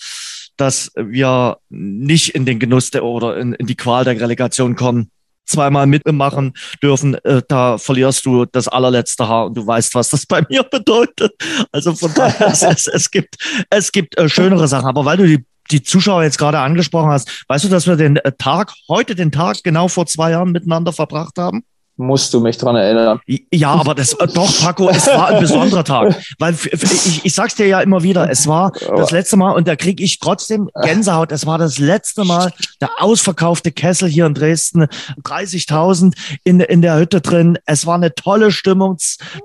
dass wir nicht in den Genuss der, oder in, in die Qual der Relegation kommen zweimal mitmachen dürfen, äh, da verlierst du das allerletzte Haar und du weißt, was das bei mir *laughs* bedeutet. Also von daher, es, es, gibt, es gibt äh, schönere Sachen. Aber weil du die die Zuschauer jetzt gerade angesprochen hast, weißt du, dass wir den äh, Tag, heute den Tag genau vor zwei Jahren miteinander verbracht haben? Musst du mich dran erinnern. Ja, aber das äh, doch, Paco, es war ein besonderer Tag. *laughs* Weil ich, ich sag's dir ja immer wieder, es war das letzte Mal und da krieg ich trotzdem Gänsehaut. Es war das letzte Mal der ausverkaufte Kessel hier in Dresden. 30.000 in, in der Hütte drin. Es war eine tolle Stimmung.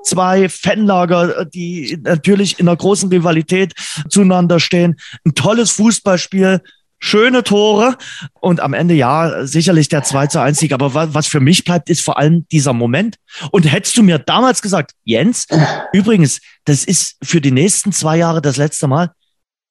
Zwei Fanlager, die natürlich in einer großen Rivalität zueinander stehen. Ein tolles Fußballspiel schöne Tore und am Ende ja sicherlich der 2 zu 1 Sieg. Aber was für mich bleibt, ist vor allem dieser Moment. Und hättest du mir damals gesagt, Jens, übrigens, das ist für die nächsten zwei Jahre das letzte Mal,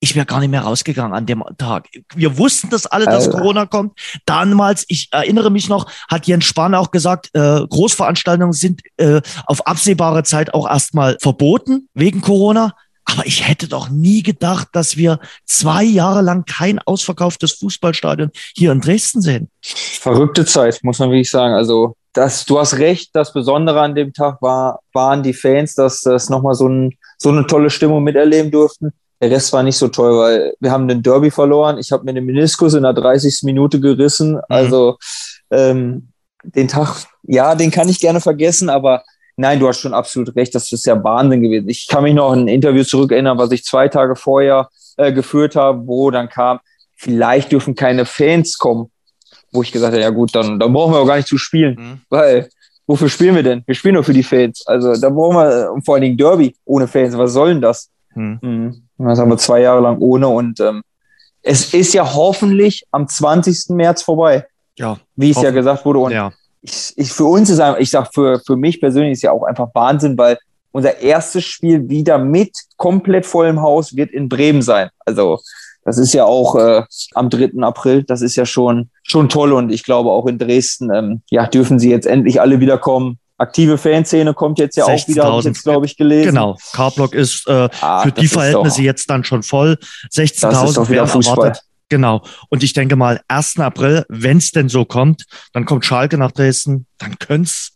ich wäre gar nicht mehr rausgegangen an dem Tag. Wir wussten das alle, dass Alter. Corona kommt. Damals, ich erinnere mich noch, hat Jens Spahn auch gesagt, äh, Großveranstaltungen sind äh, auf absehbare Zeit auch erstmal verboten wegen Corona. Aber ich hätte doch nie gedacht, dass wir zwei Jahre lang kein ausverkauftes Fußballstadion hier in Dresden sehen. Verrückte Zeit, muss man wirklich sagen. Also, das, du hast recht, das Besondere an dem Tag war, waren die Fans, dass das nochmal so, ein, so eine tolle Stimmung miterleben durften. Der Rest war nicht so toll, weil wir haben den Derby verloren. Ich habe mir den Meniskus in der 30. Minute gerissen. Mhm. Also ähm, den Tag, ja, den kann ich gerne vergessen, aber Nein, du hast schon absolut recht, das ist ja Wahnsinn gewesen. Ich kann mich noch an ein Interview zurückerinnern, was ich zwei Tage vorher äh, geführt habe, wo dann kam, vielleicht dürfen keine Fans kommen. Wo ich gesagt habe, ja gut, dann, dann brauchen wir auch gar nicht zu spielen, mhm. weil wofür spielen wir denn? Wir spielen nur für die Fans. Also da brauchen wir und vor allen Dingen Derby ohne Fans. Was soll denn das? Mhm. Mhm. Das haben wir zwei Jahre lang ohne und ähm, es ist ja hoffentlich am 20. März vorbei. Ja. Wie es ja gesagt wurde. Und ja ich, ich, für uns ist einfach, ich sag für, für mich persönlich ist ja auch einfach Wahnsinn, weil unser erstes Spiel wieder mit komplett vollem Haus wird in Bremen sein. Also das ist ja auch äh, am 3. April, das ist ja schon, schon toll und ich glaube auch in Dresden, ähm, ja, dürfen sie jetzt endlich alle wiederkommen. aktive Fanszene kommt jetzt ja auch wieder, habe ich jetzt, glaube ich, gelesen. Genau, Carblock ist äh, ah, für die Verhältnisse jetzt dann schon voll. 16.000 werden erwartet. Genau. Und ich denke mal, 1. April, wenn es denn so kommt, dann kommt Schalke nach Dresden, dann könnte es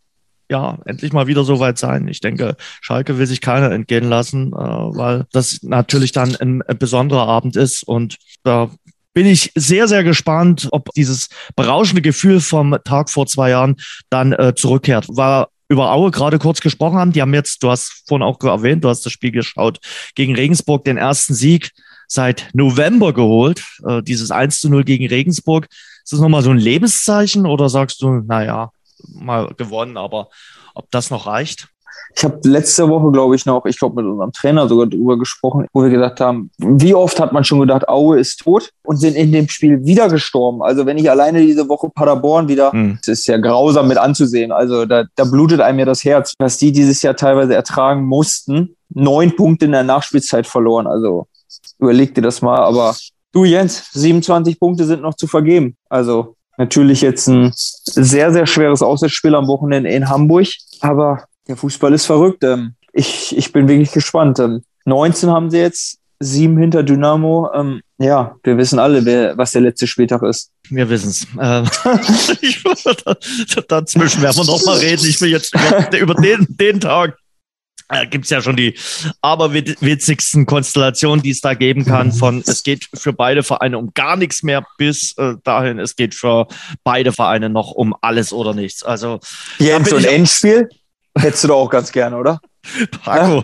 ja endlich mal wieder so weit sein. Ich denke, Schalke will sich keiner entgehen lassen, äh, weil das natürlich dann ein, ein besonderer Abend ist. Und da bin ich sehr, sehr gespannt, ob dieses berauschende Gefühl vom Tag vor zwei Jahren dann äh, zurückkehrt. War über Aue gerade kurz gesprochen haben. Die haben jetzt, du hast vorhin auch erwähnt, du hast das Spiel geschaut, gegen Regensburg den ersten Sieg seit November geholt. Äh, dieses 1 zu 0 gegen Regensburg. Ist das nochmal so ein Lebenszeichen oder sagst du, naja, mal gewonnen, aber ob das noch reicht? Ich habe letzte Woche, glaube ich, noch, ich glaube, mit unserem Trainer sogar drüber gesprochen, wo wir gesagt haben, wie oft hat man schon gedacht, Aue ist tot und sind in dem Spiel wieder gestorben. Also wenn ich alleine diese Woche Paderborn wieder, mhm. das ist ja grausam mit anzusehen. Also da, da blutet einem ja das Herz, was die dieses Jahr teilweise ertragen mussten. Neun Punkte in der Nachspielzeit verloren. Also überleg dir das mal. Aber du, Jens, 27 Punkte sind noch zu vergeben. Also natürlich jetzt ein sehr, sehr schweres Auswärtsspiel am Wochenende in Hamburg. Aber der Fußball ist verrückt. Ähm, ich, ich bin wirklich gespannt. 19 ähm, haben sie jetzt, sieben hinter Dynamo. Ähm, ja, wir wissen alle, wer, was der letzte Spieltag ist. Wir wissen es. Äh, dazwischen werden wir noch mal reden. Ich will jetzt über, über den, den Tag äh, gibt es ja schon die aberwitzigsten Konstellationen, die es da geben kann. Mhm. Von es geht für beide Vereine um gar nichts mehr bis äh, dahin, es geht für beide Vereine noch um alles oder nichts. Also Jens, ein Endspiel hättest du doch auch ganz gerne, oder? Paco.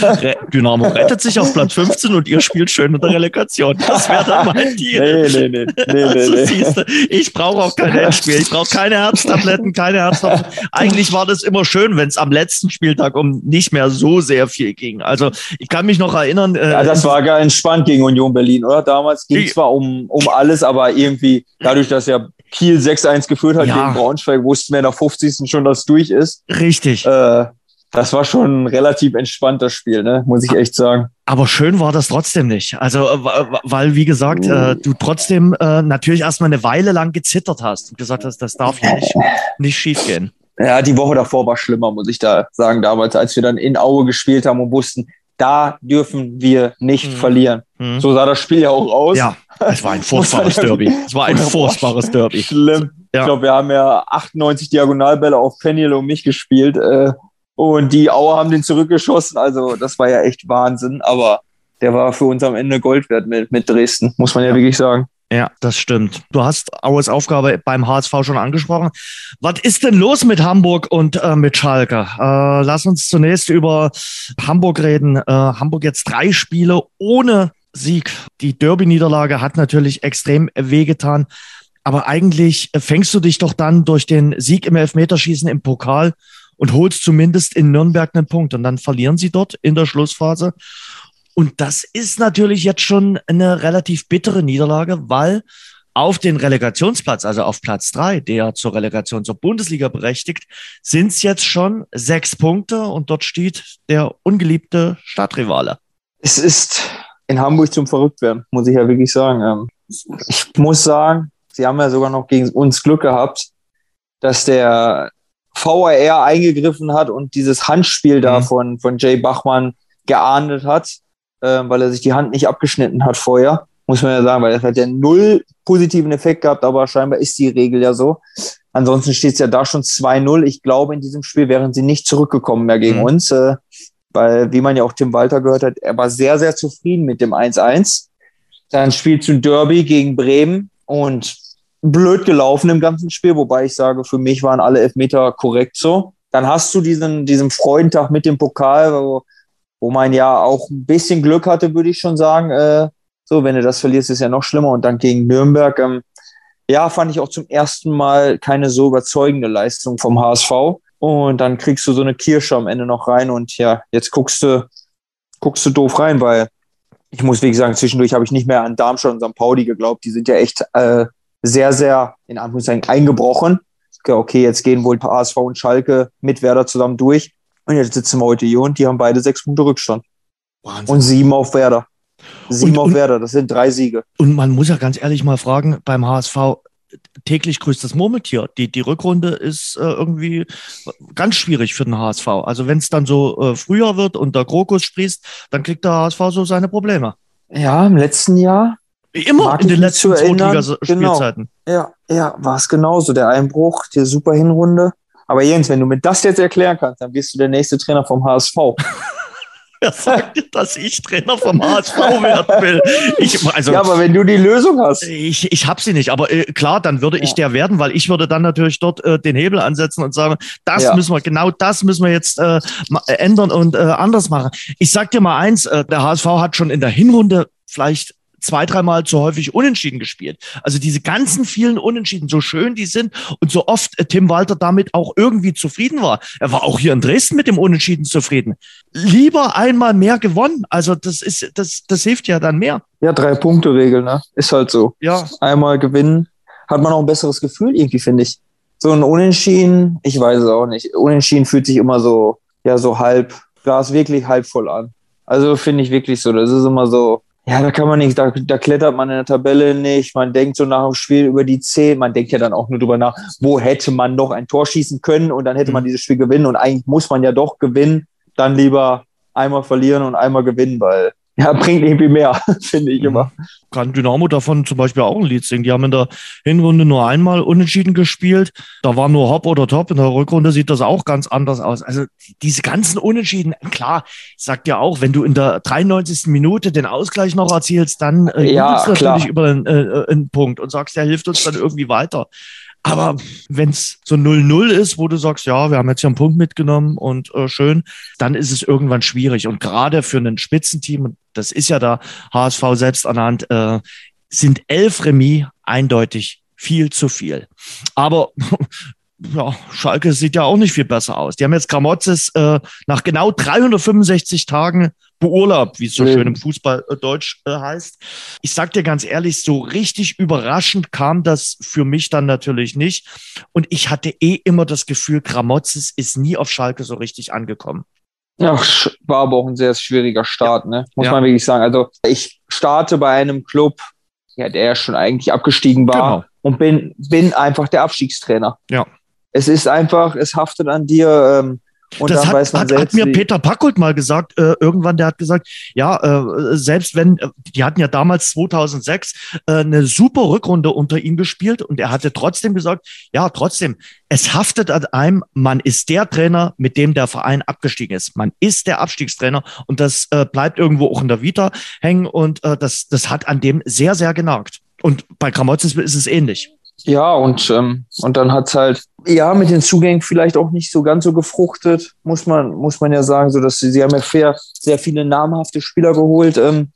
*laughs* Dynamo rettet sich auf Platz 15 und ihr spielt schön in der Relegation. Das wäre dann mein Deal. Nee, nee, nee. nee, also, nee, nee. ich brauche auch kein Endspiel. Ich brauche keine Herztabletten, keine Herztabletten. Eigentlich war das immer schön, wenn es am letzten Spieltag um nicht mehr so sehr viel ging. Also ich kann mich noch erinnern. Äh, ja, das war gar entspannt gegen Union Berlin, oder? Damals ging es zwar um, um alles, aber irgendwie dadurch, dass ja Kiel 6-1 geführt hat ja. gegen Braunschweig, wussten wir nach 50. schon, dass es durch ist. Richtig. Äh, das war schon ein relativ entspanntes Spiel, ne? muss ich echt sagen. Aber schön war das trotzdem nicht. Also, äh, weil, wie gesagt, äh, du trotzdem äh, natürlich erstmal eine Weile lang gezittert hast und gesagt hast, das darf hier nicht, nicht schief gehen. Ja, die Woche davor war schlimmer, muss ich da sagen, damals, als wir dann in Aue gespielt haben und wussten, da dürfen wir nicht mhm. verlieren. Mhm. So sah das Spiel ja auch aus. Ja, es war ein *laughs* furchtbares Derby. Es war ein furchtbares Derby. Schlimm. Ja. Ich glaube, wir haben ja 98 Diagonalbälle auf Peniel und mich gespielt. Äh, und die Auer haben den zurückgeschossen. Also das war ja echt Wahnsinn. Aber der war für uns am Ende Gold wert mit, mit Dresden, muss man ja, ja. wirklich sagen. Ja, das stimmt. Du hast Auers Aufgabe beim HSV schon angesprochen. Was ist denn los mit Hamburg und äh, mit Schalke? Äh, lass uns zunächst über Hamburg reden. Äh, Hamburg jetzt drei Spiele ohne Sieg. Die Derby-Niederlage hat natürlich extrem wehgetan. Aber eigentlich fängst du dich doch dann durch den Sieg im Elfmeterschießen im Pokal und holst zumindest in Nürnberg einen Punkt. Und dann verlieren sie dort in der Schlussphase. Und das ist natürlich jetzt schon eine relativ bittere Niederlage, weil auf den Relegationsplatz, also auf Platz drei, der zur Relegation zur Bundesliga berechtigt, sind es jetzt schon sechs Punkte und dort steht der ungeliebte Stadtrivale. Es ist in Hamburg zum Verrücktwerden, muss ich ja wirklich sagen. Ähm, ich muss sagen, sie haben ja sogar noch gegen uns Glück gehabt, dass der VAR eingegriffen hat und dieses Handspiel mhm. da von, von Jay Bachmann geahndet hat, äh, weil er sich die Hand nicht abgeschnitten hat vorher, muss man ja sagen, weil er hat ja null positiven Effekt gehabt, aber scheinbar ist die Regel ja so. Ansonsten steht es ja da schon 2-0. Ich glaube, in diesem Spiel wären sie nicht zurückgekommen mehr gegen mhm. uns, äh, weil, wie man ja auch Tim Walter gehört hat, er war sehr, sehr zufrieden mit dem 1-1. Dann spielt zu Derby gegen Bremen und blöd gelaufen im ganzen Spiel, wobei ich sage, für mich waren alle Elfmeter korrekt so. Dann hast du diesen, diesen Freudentag mit dem Pokal, wo, wo man ja auch ein bisschen Glück hatte, würde ich schon sagen. Äh, so, wenn du das verlierst, ist ja noch schlimmer. Und dann gegen Nürnberg, ähm, ja, fand ich auch zum ersten Mal keine so überzeugende Leistung vom HSV. Und dann kriegst du so eine Kirsche am Ende noch rein und ja, jetzt guckst du, guckst du doof rein, weil ich muss wirklich sagen, zwischendurch habe ich nicht mehr an Darmstadt und St. Pauli geglaubt. Die sind ja echt äh, sehr, sehr, in Anführungszeichen, eingebrochen. Okay, jetzt gehen wohl HSV und Schalke mit Werder zusammen durch. Und jetzt sitzen wir heute hier und die haben beide sechs Punkte Rückstand. Wahnsinn. Und sieben auf Werder. Sieben und, auf und, Werder, das sind drei Siege. Und man muss ja ganz ehrlich mal fragen, beim HSV, täglich grüßt das Murmeltier. Die, die Rückrunde ist äh, irgendwie ganz schwierig für den HSV. Also wenn es dann so äh, früher wird und der Krokus sprießt, dann kriegt der HSV so seine Probleme. Ja, im letzten Jahr. Immer in den letzten Zweitligaspielzeiten. Genau. Ja, ja, war es genauso. Der Einbruch, die super Hinrunde. Aber Jens, wenn du mir das jetzt erklären kannst, dann bist du der nächste Trainer vom HSV. *laughs* Wer sagt dir, dass ich Trainer vom HSV werden will? Ich, also, ja, aber wenn du die Lösung hast. Ich, ich habe sie nicht, aber äh, klar, dann würde ja. ich der werden, weil ich würde dann natürlich dort äh, den Hebel ansetzen und sagen, das ja. müssen wir, genau das müssen wir jetzt äh, ändern und äh, anders machen. Ich sag dir mal eins, äh, der HSV hat schon in der Hinrunde vielleicht zwei, dreimal zu häufig unentschieden gespielt. Also diese ganzen vielen Unentschieden, so schön die sind und so oft äh, Tim Walter damit auch irgendwie zufrieden war. Er war auch hier in Dresden mit dem Unentschieden zufrieden. Lieber einmal mehr gewonnen. Also das ist, das, das hilft ja dann mehr. Ja, drei Punkte Regel, ne? Ist halt so. Ja. Einmal gewinnen, hat man auch ein besseres Gefühl irgendwie, finde ich. So ein Unentschieden, ich weiß es auch nicht. Unentschieden fühlt sich immer so, ja, so halb, Glas wirklich halb voll an. Also finde ich wirklich so. Das ist immer so, ja, da kann man nicht, da, da klettert man in der Tabelle nicht. Man denkt so nach dem Spiel über die 10. Man denkt ja dann auch nur drüber nach, wo hätte man noch ein Tor schießen können und dann hätte man mhm. dieses Spiel gewinnen. Und eigentlich muss man ja doch gewinnen. Dann lieber einmal verlieren und einmal gewinnen, weil ja, bringt irgendwie mehr, *laughs* finde ich immer. Mhm. Kann Dynamo davon zum Beispiel auch ein Lied singen. Die haben in der Hinrunde nur einmal unentschieden gespielt. Da war nur Hop oder Top. In der Rückrunde sieht das auch ganz anders aus. Also diese ganzen Unentschieden, klar, ich sag dir auch, wenn du in der 93. Minute den Ausgleich noch erzielst, dann äh, ja, du natürlich über einen, äh, äh, einen Punkt und sagst, der hilft uns dann irgendwie weiter. Aber wenn es so 0-0 ist, wo du sagst, ja, wir haben jetzt hier einen Punkt mitgenommen und äh, schön, dann ist es irgendwann schwierig. Und gerade für ein Spitzenteam, das ist ja der HSV selbst anhand, äh, sind elf Remis eindeutig viel zu viel. Aber *laughs* ja, Schalke sieht ja auch nicht viel besser aus. Die haben jetzt Gramotzes äh, nach genau 365 Tagen beurlaubt, wie es so schön im Fußballdeutsch äh, äh, heißt. Ich sag dir ganz ehrlich, so richtig überraschend kam das für mich dann natürlich nicht. Und ich hatte eh immer das Gefühl, Gramozis ist nie auf Schalke so richtig angekommen. Ja, war aber auch ein sehr schwieriger Start, ja. ne? Muss ja. man wirklich sagen. Also ich starte bei einem Club, ja, der schon eigentlich abgestiegen war genau. und bin, bin einfach der Abstiegstrainer. Ja. Es ist einfach, es haftet an dir. Ähm, und das hat, hat, hat, mir Peter Packold mal gesagt, äh, irgendwann, der hat gesagt, ja, äh, selbst wenn, äh, die hatten ja damals 2006 äh, eine super Rückrunde unter ihm gespielt und er hatte trotzdem gesagt, ja, trotzdem, es haftet an einem, man ist der Trainer, mit dem der Verein abgestiegen ist. Man ist der Abstiegstrainer und das äh, bleibt irgendwo auch in der Vita hängen und äh, das, das hat an dem sehr, sehr genagt. Und bei Kramotzes ist es ähnlich. Ja, und, ähm, und dann hat's halt, ja, mit den Zugängen vielleicht auch nicht so ganz so gefruchtet, muss man, muss man ja sagen, so dass sie, sie haben ja fair, sehr viele namhafte Spieler geholt, ähm,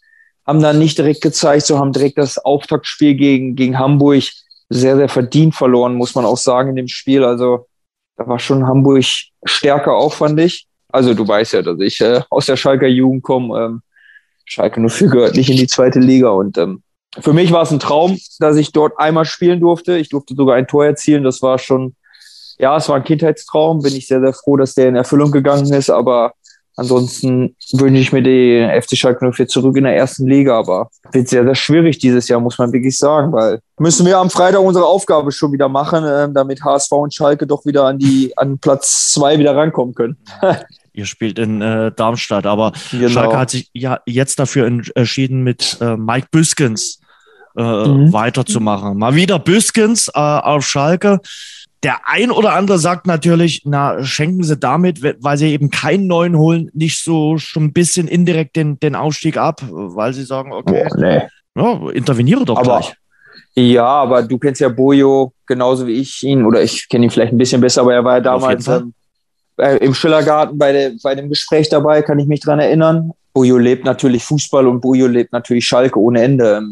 haben dann nicht direkt gezeigt, so haben direkt das Auftaktspiel gegen, gegen Hamburg sehr, sehr verdient verloren, muss man auch sagen, in dem Spiel. Also da war schon Hamburg stärker aufwandig. Also du weißt ja, dass ich äh, aus der Schalker Jugend komme. Ähm, Schalke nur für gehört nicht in die zweite Liga und ähm, für mich war es ein Traum, dass ich dort einmal spielen durfte. Ich durfte sogar ein Tor erzielen. Das war schon, ja, es war ein Kindheitstraum. Bin ich sehr, sehr froh, dass der in Erfüllung gegangen ist. Aber ansonsten wünsche ich mir die FC Schalke 04 zurück in der ersten Liga. Aber wird sehr, sehr schwierig dieses Jahr, muss man wirklich sagen, weil müssen wir am Freitag unsere Aufgabe schon wieder machen, äh, damit HSV und Schalke doch wieder an die, an Platz zwei wieder rankommen können. *laughs* Ihr spielt in äh, Darmstadt, aber genau. Schalke hat sich ja jetzt dafür entschieden, mit äh, Mike Büskens äh, mhm. weiterzumachen. Mal wieder Büskens äh, auf Schalke. Der ein oder andere sagt natürlich, na, schenken sie damit, weil sie eben keinen neuen holen, nicht so schon ein bisschen indirekt den, den Aufstieg ab, weil sie sagen, okay, oh, nee. ja, interveniere doch aber, gleich. Ja, aber du kennst ja Bojo genauso wie ich ihn, oder ich kenne ihn vielleicht ein bisschen besser, aber er war ja damals ähm, äh, im Schillergarten bei, der, bei dem Gespräch dabei, kann ich mich dran erinnern. Bojo lebt natürlich Fußball und Bojo lebt natürlich Schalke ohne Ende.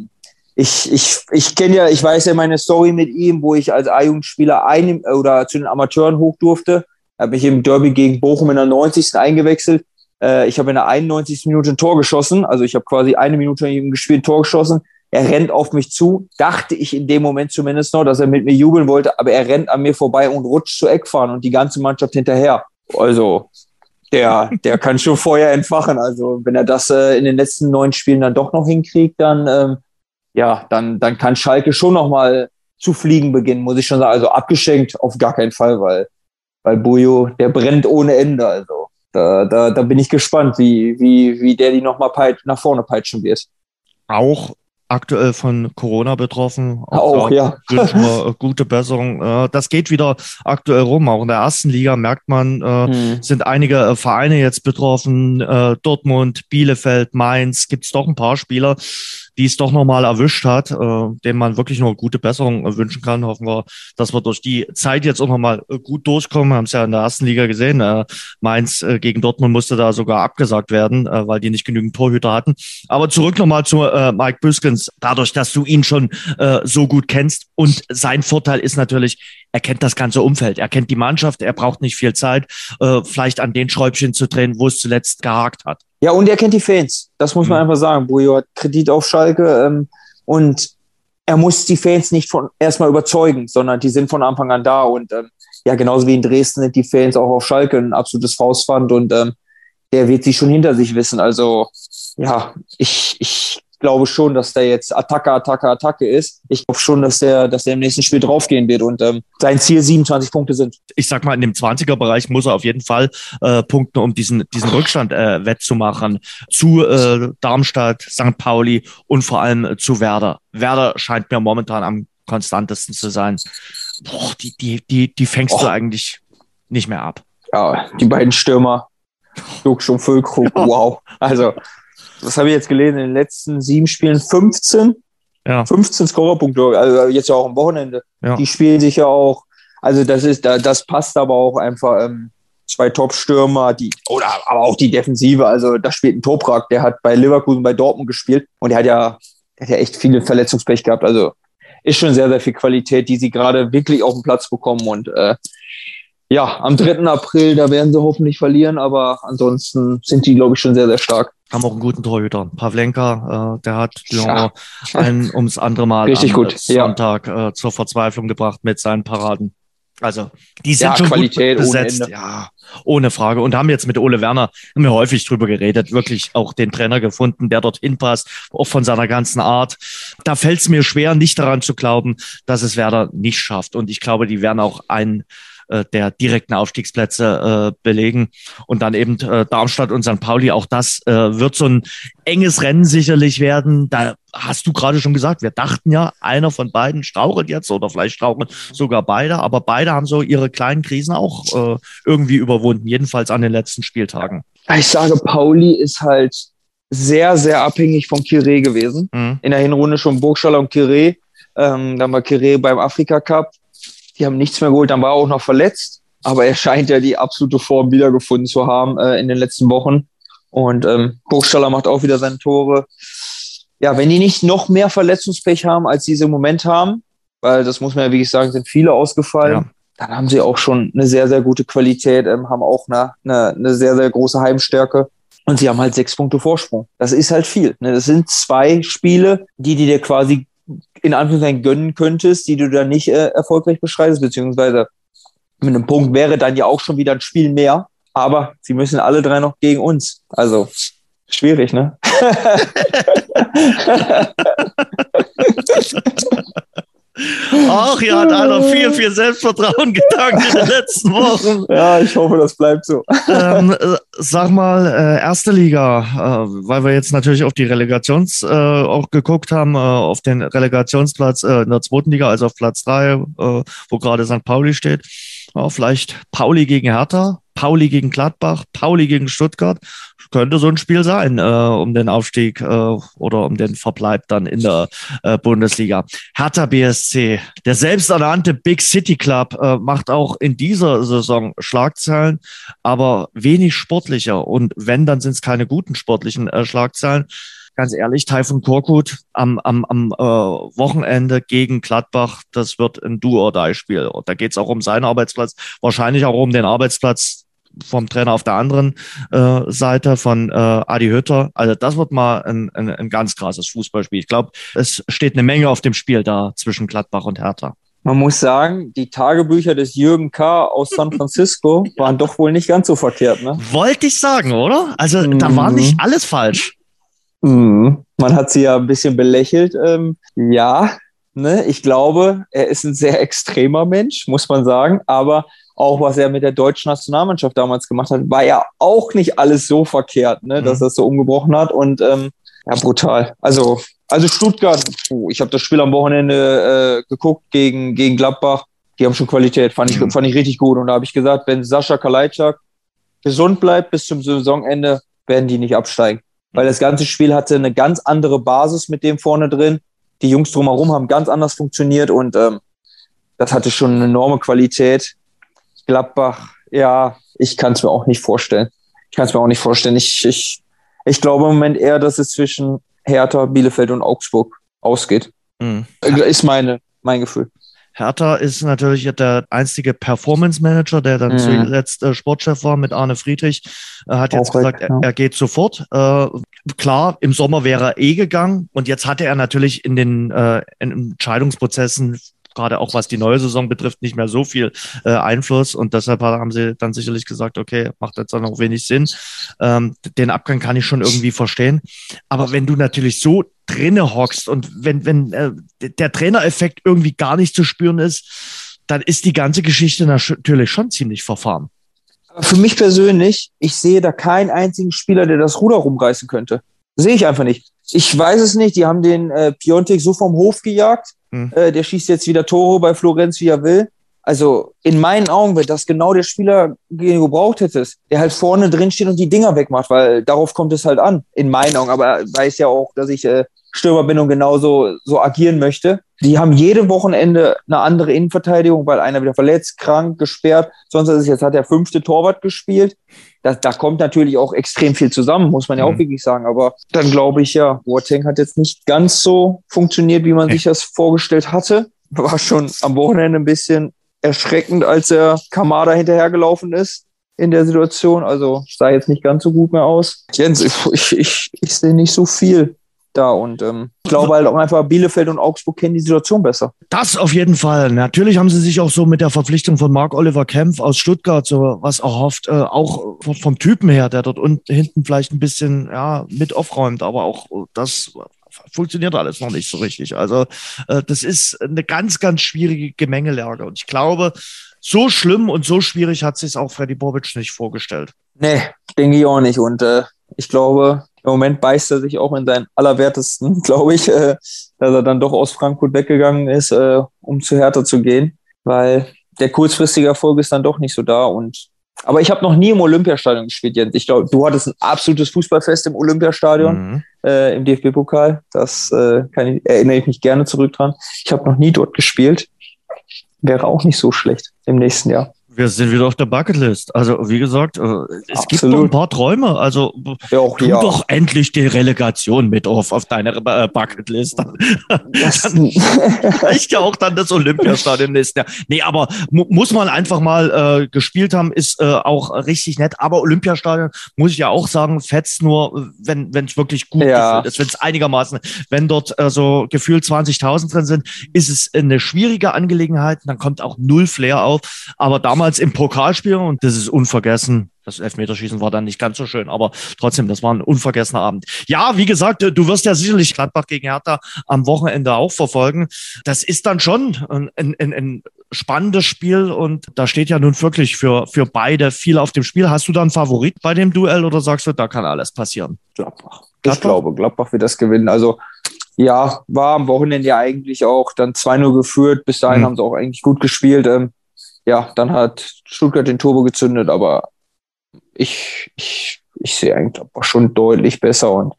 Ich, ich, ich kenne ja, ich weiß ja meine Story mit ihm, wo ich als A-Jugendspieler ein oder zu den Amateuren hoch durfte. Habe mich im Derby gegen Bochum in der 90. eingewechselt. Äh, ich habe in der 91. Minute ein Tor geschossen. Also ich habe quasi eine Minute mit ihm gespielt, Tor geschossen. Er rennt auf mich zu, dachte ich in dem Moment zumindest noch, dass er mit mir jubeln wollte, aber er rennt an mir vorbei und rutscht zu Eckfahren und die ganze Mannschaft hinterher. Also der, der kann schon vorher entfachen. Also wenn er das äh, in den letzten neun Spielen dann doch noch hinkriegt, dann ähm, ja, dann, dann kann Schalke schon nochmal zu fliegen beginnen, muss ich schon sagen. Also abgeschenkt auf gar keinen Fall, weil, weil Bujo, der brennt ohne Ende. Also da, da, da bin ich gespannt, wie, wie, wie der die nochmal nach vorne peitschen wird. Auch aktuell von Corona betroffen. Auch, auch ja. Wir, gute Besserung. Äh, das geht wieder aktuell rum. Auch in der ersten Liga merkt man, hm. sind einige äh, Vereine jetzt betroffen. Dortmund, Bielefeld, Mainz. Gibt es doch ein paar Spieler, die es doch nochmal erwischt hat, äh, dem man wirklich nur gute Besserung äh, wünschen kann. Hoffen wir, dass wir durch die Zeit jetzt auch nochmal äh, gut durchkommen. Wir haben es ja in der ersten Liga gesehen. Äh, Mainz äh, gegen Dortmund musste da sogar abgesagt werden, äh, weil die nicht genügend Torhüter hatten. Aber zurück nochmal zu äh, Mike Büskens. Dadurch, dass du ihn schon äh, so gut kennst und sein Vorteil ist natürlich, er kennt das ganze Umfeld, er kennt die Mannschaft, er braucht nicht viel Zeit, äh, vielleicht an den Schräubchen zu drehen, wo es zuletzt gehakt hat. Ja, und er kennt die Fans. Das muss man mhm. einfach sagen. Bujo hat Kredit auf Schalke ähm, und er muss die Fans nicht von erstmal überzeugen, sondern die sind von Anfang an da. Und ähm, ja, genauso wie in Dresden sind die Fans auch auf Schalke ein absolutes Faustpfand und ähm, der wird sie schon hinter sich wissen. Also ja, ich, ich glaube schon, dass der jetzt Attacke, Attacke, Attacke ist. Ich glaube schon, dass der, dass der im nächsten Spiel draufgehen wird und ähm, sein Ziel 27 Punkte sind. Ich sag mal, in dem 20er-Bereich muss er auf jeden Fall äh, punkten, um diesen, diesen Rückstand äh, wettzumachen zu äh, Darmstadt, St. Pauli und vor allem zu Werder. Werder scheint mir momentan am konstantesten zu sein. Boah, die, die, die, die fängst oh. du eigentlich nicht mehr ab. Ja, die beiden Stürmer. Lux und Füllkrug, wow. Also was habe ich jetzt gelesen, in den letzten sieben Spielen 15. Ja. 15 Scorerpunkte, also jetzt ja auch am Wochenende. Ja. Die spielen sich ja auch, also das ist, das passt aber auch einfach. Ähm, zwei Top-Stürmer, die, oder aber auch die Defensive, also da spielt ein Toprak, der hat bei Leverkusen, bei Dortmund gespielt und der hat ja, der hat ja echt viele Verletzungspech gehabt. Also ist schon sehr, sehr viel Qualität, die sie gerade wirklich auf den Platz bekommen und äh, ja, am 3. April, da werden sie hoffentlich verlieren, aber ansonsten sind die, glaube ich, schon sehr, sehr stark. Haben auch einen guten Torhüter. Pavlenka, äh, der hat Lyon ja. ein ums andere Mal *laughs* Richtig am gut. Sonntag ja. äh, zur Verzweiflung gebracht mit seinen Paraden. Also, die sind ja, schon Qualität gut besetzt. Ja, ohne Frage. Und haben jetzt mit Ole Werner, haben wir häufig drüber geredet, wirklich auch den Trainer gefunden, der dorthin passt, auch von seiner ganzen Art. Da fällt es mir schwer, nicht daran zu glauben, dass es Werder nicht schafft. Und ich glaube, die werden auch ein äh, der direkten Aufstiegsplätze äh, belegen. Und dann eben äh, Darmstadt und St. Pauli, auch das äh, wird so ein enges Rennen sicherlich werden. Da hast du gerade schon gesagt, wir dachten ja, einer von beiden strauchelt jetzt oder vielleicht strauchen sogar beide, aber beide haben so ihre kleinen Krisen auch äh, irgendwie überwunden, jedenfalls an den letzten Spieltagen. Ich sage, Pauli ist halt sehr, sehr abhängig von Kiré gewesen. Mhm. In der Hinrunde schon Burgstaller und Kiré. Ähm, dann war Kiré beim Afrika Cup die haben nichts mehr geholt, dann war er auch noch verletzt. Aber er scheint ja die absolute Form wiedergefunden zu haben äh, in den letzten Wochen. Und ähm, Burgstaller macht auch wieder seine Tore. Ja, wenn die nicht noch mehr Verletzungspech haben, als sie im Moment haben, weil das muss man ja wirklich sagen, sind viele ausgefallen, ja. dann haben sie auch schon eine sehr, sehr gute Qualität, ähm, haben auch eine, eine, eine sehr, sehr große Heimstärke. Und sie haben halt sechs Punkte Vorsprung. Das ist halt viel. Ne? Das sind zwei Spiele, die, die dir quasi in Anführungszeichen gönnen könntest, die du dann nicht äh, erfolgreich beschreitest, beziehungsweise mit einem Punkt wäre dann ja auch schon wieder ein Spiel mehr. Aber sie müssen alle drei noch gegen uns. Also schwierig, ne? *laughs* *laughs* *laughs* Ach, hier hat einer viel, viel Selbstvertrauen *laughs* getankt in den letzten Wochen. Ja, ich hoffe, das bleibt so. Ähm, äh, sag mal, äh, erste Liga, äh, weil wir jetzt natürlich auf die Relegations äh, auch geguckt haben, äh, auf den Relegationsplatz äh, in der zweiten Liga, also auf Platz drei, wo gerade St. Pauli steht. Ja, vielleicht Pauli gegen Hertha, Pauli gegen Gladbach, Pauli gegen Stuttgart. Könnte so ein Spiel sein, äh, um den Aufstieg äh, oder um den Verbleib dann in der äh, Bundesliga. Hertha BSC, der selbsternannte Big City Club, äh, macht auch in dieser Saison Schlagzeilen, aber wenig sportlicher. Und wenn, dann sind es keine guten sportlichen äh, Schlagzeilen ganz ehrlich, Taifun Korkut am, am, am äh, Wochenende gegen Gladbach, das wird ein Do-or-Die-Spiel. Da geht es auch um seinen Arbeitsplatz, wahrscheinlich auch um den Arbeitsplatz vom Trainer auf der anderen äh, Seite von äh, Adi Hütter. Also das wird mal ein, ein, ein ganz krasses Fußballspiel. Ich glaube, es steht eine Menge auf dem Spiel da zwischen Gladbach und Hertha. Man muss sagen, die Tagebücher des Jürgen K. aus San *laughs* Francisco waren doch wohl nicht ganz so verkehrt, ne? Wollte ich sagen, oder? Also mhm. da war nicht alles falsch. Mhm. Man hat sie ja ein bisschen belächelt. Ähm, ja, ne, ich glaube, er ist ein sehr extremer Mensch, muss man sagen. Aber auch was er mit der deutschen Nationalmannschaft damals gemacht hat, war ja auch nicht alles so verkehrt, ne, dass mhm. er es so umgebrochen hat. Und ähm, ja, brutal. Also, also Stuttgart, puh, ich habe das Spiel am Wochenende äh, geguckt gegen, gegen Gladbach. Die haben schon Qualität, fand ich, mhm. fand ich richtig gut. Und da habe ich gesagt, wenn Sascha Kalajczak gesund bleibt bis zum Saisonende, werden die nicht absteigen. Weil das ganze Spiel hatte eine ganz andere Basis mit dem vorne drin. Die Jungs drumherum haben ganz anders funktioniert und ähm, das hatte schon eine enorme Qualität. Gladbach, ja, ich kann es mir auch nicht vorstellen. Ich kann es mir auch nicht vorstellen. Ich, ich, ich glaube im Moment eher, dass es zwischen Hertha, Bielefeld und Augsburg ausgeht. Mhm. Ist meine, mein Gefühl. Hertha ist natürlich der einzige Performance Manager, der dann mhm. zuletzt äh, Sportchef war mit Arne Friedrich. Er hat jetzt Auch gesagt, weg, ja. er, er, geht sofort. Äh, klar, im Sommer wäre er eh gegangen und jetzt hatte er natürlich in den äh, Entscheidungsprozessen gerade auch was die neue Saison betrifft, nicht mehr so viel äh, Einfluss. Und deshalb haben sie dann sicherlich gesagt, okay, macht jetzt dann auch wenig Sinn. Ähm, den Abgang kann ich schon irgendwie verstehen. Aber wenn du natürlich so drinne hockst und wenn, wenn äh, der Trainereffekt irgendwie gar nicht zu spüren ist, dann ist die ganze Geschichte natürlich schon ziemlich verfahren. Für mich persönlich, ich sehe da keinen einzigen Spieler, der das Ruder rumreißen könnte. Sehe ich einfach nicht. Ich weiß es nicht. Die haben den äh, Piontek so vom Hof gejagt. Hm. Äh, der schießt jetzt wieder Tore bei Florenz, wie er will. Also in meinen Augen wird das genau der Spieler, den du gebraucht hättest, der halt vorne drin steht und die Dinger wegmacht, weil darauf kommt es halt an, in meinen Augen. Aber er weiß ja auch, dass ich äh, Stürmer bin und genauso so agieren möchte. Die haben jede Wochenende eine andere Innenverteidigung, weil einer wieder verletzt, krank, gesperrt. Sonst ist es jetzt hat der fünfte Torwart gespielt. Da, da kommt natürlich auch extrem viel zusammen, muss man ja auch mhm. wirklich sagen. Aber dann glaube ich ja, Boateng hat jetzt nicht ganz so funktioniert, wie man sich das vorgestellt hatte. War schon am Wochenende ein bisschen erschreckend, als er Kamada hinterhergelaufen ist in der Situation. Also sah jetzt nicht ganz so gut mehr aus. Jens, ich, ich, ich sehe nicht so viel da und ähm, ich glaube halt auch einfach Bielefeld und Augsburg kennen die Situation besser. Das auf jeden Fall. Natürlich haben sie sich auch so mit der Verpflichtung von Marc Oliver Kempf aus Stuttgart so was erhofft, äh, auch vom Typen her, der dort unten hinten vielleicht ein bisschen ja mit aufräumt, aber auch das funktioniert alles noch nicht so richtig. Also äh, das ist eine ganz, ganz schwierige Gemengelage. Und ich glaube, so schlimm und so schwierig hat sich auch Freddy Bobic nicht vorgestellt. Nee, denke ich auch nicht. Und äh, ich glaube, im Moment beißt er sich auch in seinen allerwertesten, *laughs* glaube ich, äh, dass er dann doch aus Frankfurt weggegangen ist, äh, um zu Hertha zu gehen, weil der kurzfristige Erfolg ist dann doch nicht so da und aber ich habe noch nie im Olympiastadion gespielt, Jens. Ich glaube, du hattest ein absolutes Fußballfest im Olympiastadion, mhm. äh, im DFB-Pokal. Das äh, kann ich, erinnere ich mich gerne zurück dran. Ich habe noch nie dort gespielt. Wäre auch nicht so schlecht im nächsten Jahr. Wir sind wieder auf der Bucketlist. Also, wie gesagt, äh, es Absolut. gibt noch ein paar Träume. Also, ja, auch, tu ja. doch endlich die Relegation mit auf, auf deine äh, Bucketlist. *laughs* dann *laughs* reicht ja auch dann das Olympiastadion nächsten Jahr. Nee, aber mu muss man einfach mal äh, gespielt haben, ist äh, auch richtig nett. Aber Olympiastadion, muss ich ja auch sagen, fetzt nur, wenn es wirklich gut ja. ist, wenn es einigermaßen, wenn dort äh, so gefühlt 20.000 drin sind, ist es eine schwierige Angelegenheit. Dann kommt auch null Flair auf. Aber damals damals im Pokalspiel und das ist unvergessen. Das Elfmeterschießen war dann nicht ganz so schön, aber trotzdem, das war ein unvergessener Abend. Ja, wie gesagt, du wirst ja sicherlich Gladbach gegen Hertha am Wochenende auch verfolgen. Das ist dann schon ein, ein, ein spannendes Spiel und da steht ja nun wirklich für, für beide viel auf dem Spiel. Hast du da einen Favorit bei dem Duell oder sagst du, da kann alles passieren? Gladbach. Gladbach? Ich glaube, Gladbach wird das gewinnen. Also ja, war am Wochenende ja eigentlich auch dann 2-0 geführt. Bis dahin hm. haben sie auch eigentlich gut gespielt. Ähm, ja, dann hat Stuttgart den Turbo gezündet, aber ich, ich, ich sehe eigentlich schon deutlich besser und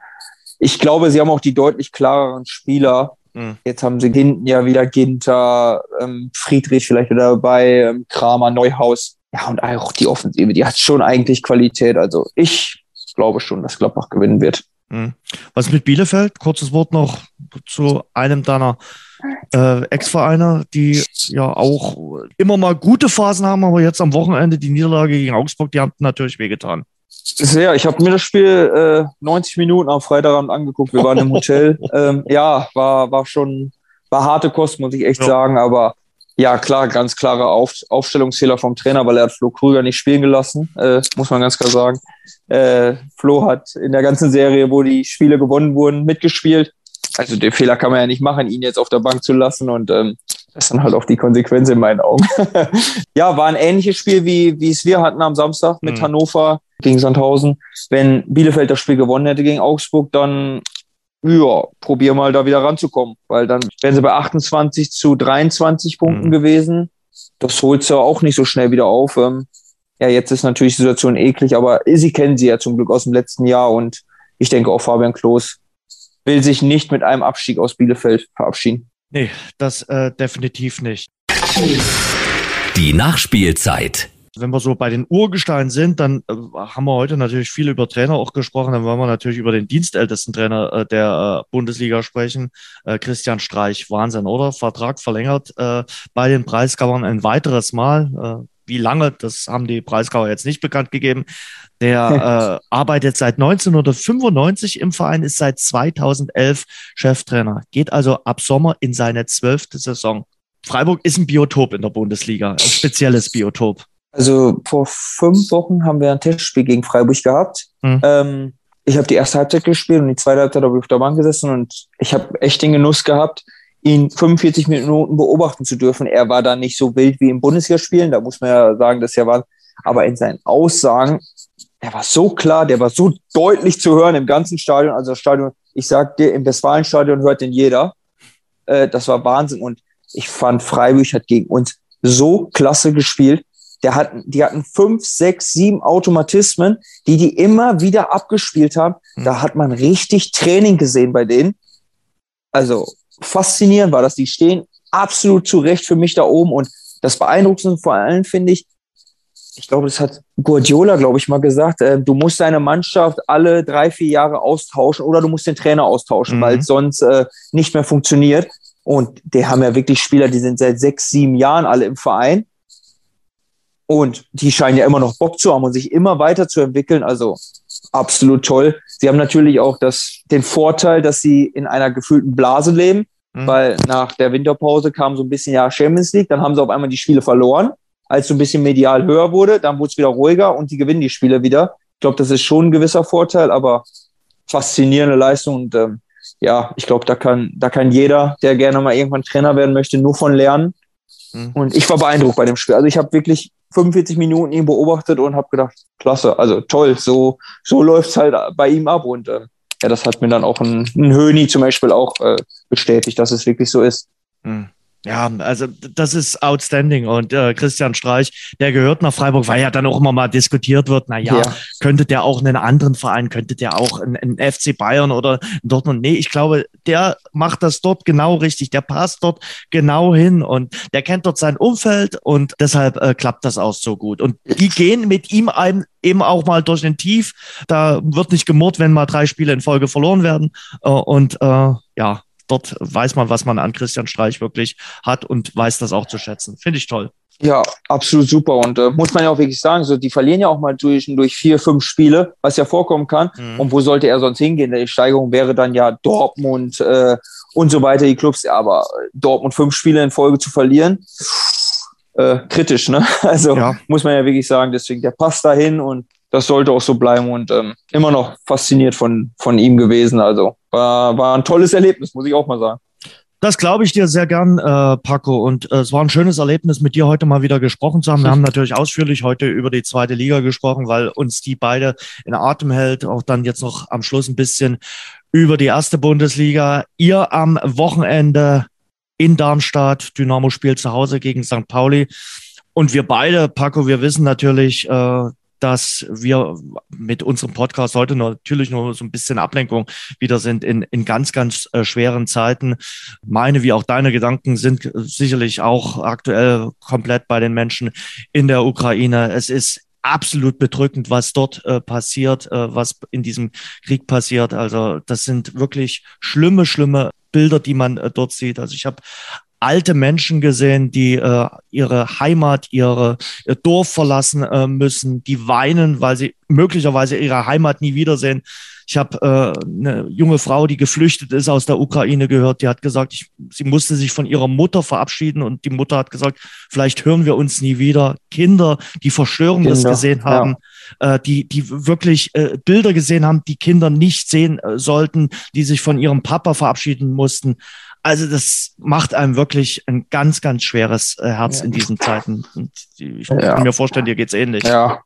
ich glaube, sie haben auch die deutlich klareren Spieler. Mhm. Jetzt haben sie hinten ja wieder Ginter, ähm, Friedrich vielleicht wieder dabei, ähm, Kramer, Neuhaus. Ja, und auch die Offensive, die hat schon eigentlich Qualität. Also ich glaube schon, dass Gladbach gewinnen wird. Mhm. Was mit Bielefeld? Kurzes Wort noch zu einem deiner äh, Ex-Vereine, die ja auch immer mal gute Phasen haben, aber jetzt am Wochenende die Niederlage gegen Augsburg, die haben natürlich wehgetan. Sehr, ich habe mir das Spiel äh, 90 Minuten am Freitagabend angeguckt. Wir waren im *laughs* Hotel. ähm, ja, war, war schon, war harte Kost, muss ich echt ja. sagen, aber ja, klar, ganz klare Auf Aufstellungsfehler vom Trainer, weil er hat Flo Krüger nicht spielen gelassen, äh, muss man ganz klar sagen. Äh, Flo hat in der ganzen Serie, wo die Spiele gewonnen wurden, mitgespielt also den Fehler kann man ja nicht machen, ihn jetzt auf der Bank zu lassen und ähm, das ist dann halt auch die Konsequenz in meinen Augen. *laughs* ja, war ein ähnliches Spiel, wie, wie es wir hatten am Samstag mit mhm. Hannover gegen Sandhausen. Wenn Bielefeld das Spiel gewonnen hätte gegen Augsburg, dann ja, probier mal da wieder ranzukommen, weil dann wären sie bei 28 zu 23 Punkten mhm. gewesen. Das holt sie auch nicht so schnell wieder auf. Ähm, ja, jetzt ist natürlich die Situation eklig, aber sie kennen sie ja zum Glück aus dem letzten Jahr und ich denke auch Fabian Klos will sich nicht mit einem Abstieg aus Bielefeld verabschieden. Nee, das äh, definitiv nicht. Die Nachspielzeit. Wenn wir so bei den Urgesteinen sind, dann äh, haben wir heute natürlich viel über Trainer auch gesprochen. Dann wollen wir natürlich über den dienstältesten Trainer äh, der äh, Bundesliga sprechen. Äh, Christian Streich, Wahnsinn, oder? Vertrag verlängert äh, bei den Preisgabern ein weiteres Mal. Wie lange, das haben die Preisgaber jetzt nicht bekannt gegeben. Der äh, *laughs* arbeitet seit 1995 im Verein, ist seit 2011 Cheftrainer, geht also ab Sommer in seine zwölfte Saison. Freiburg ist ein Biotop in der Bundesliga, ein spezielles Biotop. Also vor fünf Wochen haben wir ein Testspiel gegen Freiburg gehabt. Mhm. Ähm, ich habe die erste Halbzeit gespielt und die zweite Halbzeit habe ich auf der Bank gesessen und ich habe echt den Genuss gehabt, ihn 45 Minuten beobachten zu dürfen. Er war da nicht so wild wie im Bundesligaspielen, da muss man ja sagen, dass er war. Aber in seinen Aussagen, er war so klar, der war so deutlich zu hören im ganzen Stadion. Also das Stadion, ich sag dir, im Westfalenstadion hört den jeder. Äh, das war Wahnsinn. Und ich fand, Freiburg hat gegen uns so klasse gespielt der hat, die hatten fünf, sechs, sieben Automatismen, die die immer wieder abgespielt haben. Mhm. Da hat man richtig Training gesehen bei denen. Also faszinierend war das. Die stehen absolut zurecht für mich da oben. Und das Beeindruckendste vor allem finde ich, ich glaube, das hat Guardiola, glaube ich, mal gesagt, äh, du musst deine Mannschaft alle drei, vier Jahre austauschen oder du musst den Trainer austauschen, mhm. weil es sonst äh, nicht mehr funktioniert. Und die haben ja wirklich Spieler, die sind seit sechs, sieben Jahren alle im Verein. Und die scheinen ja immer noch Bock zu haben und sich immer weiterzuentwickeln. Also absolut toll. Sie haben natürlich auch das, den Vorteil, dass sie in einer gefühlten Blase leben, mhm. weil nach der Winterpause kam so ein bisschen ja Champions League, dann haben sie auf einmal die Spiele verloren. Als so ein bisschen medial höher wurde, dann wurde es wieder ruhiger und die gewinnen die Spiele wieder. Ich glaube, das ist schon ein gewisser Vorteil, aber faszinierende Leistung und ähm, ja, ich glaube, da kann, da kann jeder, der gerne mal irgendwann Trainer werden möchte, nur von lernen. Mhm. Und ich war beeindruckt bei dem Spiel. Also ich habe wirklich 45 Minuten ihn beobachtet und habe gedacht, klasse, also toll, so, so läuft es halt bei ihm ab. Und äh, ja, das hat mir dann auch ein, ein Höni zum Beispiel auch äh, bestätigt, dass es wirklich so ist. Mhm. Ja, also das ist outstanding. Und äh, Christian Streich, der gehört nach Freiburg, weil ja dann auch immer mal diskutiert wird, na ja, ja. könnte der auch einen anderen Verein, könnte der auch einen FC Bayern oder Dortmund. Nee, ich glaube, der macht das dort genau richtig. Der passt dort genau hin und der kennt dort sein Umfeld und deshalb äh, klappt das auch so gut. Und die gehen mit ihm einem eben auch mal durch den Tief. Da wird nicht gemurrt, wenn mal drei Spiele in Folge verloren werden. Äh, und äh, ja, dort weiß man, was man an Christian Streich wirklich hat und weiß das auch zu schätzen. Finde ich toll. Ja, absolut super. Und äh, muss man ja auch wirklich sagen, so, die verlieren ja auch mal durch, durch vier, fünf Spiele, was ja vorkommen kann. Mhm. Und wo sollte er sonst hingehen? Die Steigerung wäre dann ja Dortmund äh, und so weiter, die Clubs. Aber Dortmund fünf Spiele in Folge zu verlieren, äh, kritisch, ne? *laughs* Also ja. muss man ja wirklich sagen, deswegen der passt dahin und das sollte auch so bleiben und ähm, immer noch fasziniert von, von ihm gewesen. Also war, war ein tolles Erlebnis, muss ich auch mal sagen. Das glaube ich dir sehr gern, äh, Paco. Und äh, es war ein schönes Erlebnis, mit dir heute mal wieder gesprochen zu haben. Wir *laughs* haben natürlich ausführlich heute über die zweite Liga gesprochen, weil uns die beide in Atem hält. Auch dann jetzt noch am Schluss ein bisschen über die erste Bundesliga. Ihr am Wochenende in Darmstadt. Dynamo spielt zu Hause gegen St. Pauli. Und wir beide, Paco, wir wissen natürlich, äh, dass wir mit unserem Podcast heute natürlich nur so ein bisschen Ablenkung wieder sind in, in ganz, ganz äh, schweren Zeiten. Meine wie auch deine Gedanken sind sicherlich auch aktuell komplett bei den Menschen in der Ukraine. Es ist absolut bedrückend, was dort äh, passiert, äh, was in diesem Krieg passiert. Also das sind wirklich schlimme, schlimme Bilder, die man äh, dort sieht. Also ich habe alte Menschen gesehen, die äh, ihre Heimat, ihre, ihr Dorf verlassen äh, müssen, die weinen, weil sie möglicherweise ihre Heimat nie wiedersehen. Ich habe äh, eine junge Frau, die geflüchtet ist aus der Ukraine gehört, die hat gesagt, ich, sie musste sich von ihrer Mutter verabschieden und die Mutter hat gesagt, vielleicht hören wir uns nie wieder. Kinder, die Verstörendes Kinder, gesehen haben, äh, die, die wirklich äh, Bilder gesehen haben, die Kinder nicht sehen äh, sollten, die sich von ihrem Papa verabschieden mussten. Also das macht einem wirklich ein ganz, ganz schweres äh, Herz ja. in diesen Zeiten. Und ich ja. kann mir vorstellen, dir geht's ähnlich. Ja,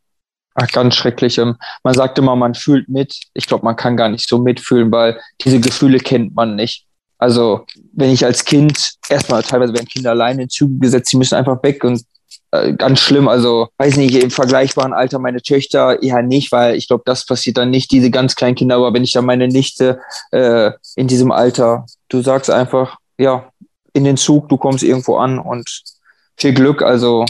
Ach, ganz schrecklich. Ähm, man sagt immer, man fühlt mit. Ich glaube, man kann gar nicht so mitfühlen, weil diese Gefühle kennt man nicht. Also, wenn ich als Kind, erstmal teilweise werden Kinder alleine in Züge gesetzt, die müssen einfach weg und äh, ganz schlimm. Also, weiß nicht, im vergleichbaren Alter meine Töchter eher nicht, weil ich glaube, das passiert dann nicht, diese ganz kleinen Kinder. Aber wenn ich dann meine Nichte äh, in diesem Alter, du sagst einfach, ja, in den Zug, du kommst irgendwo an und viel Glück. Also,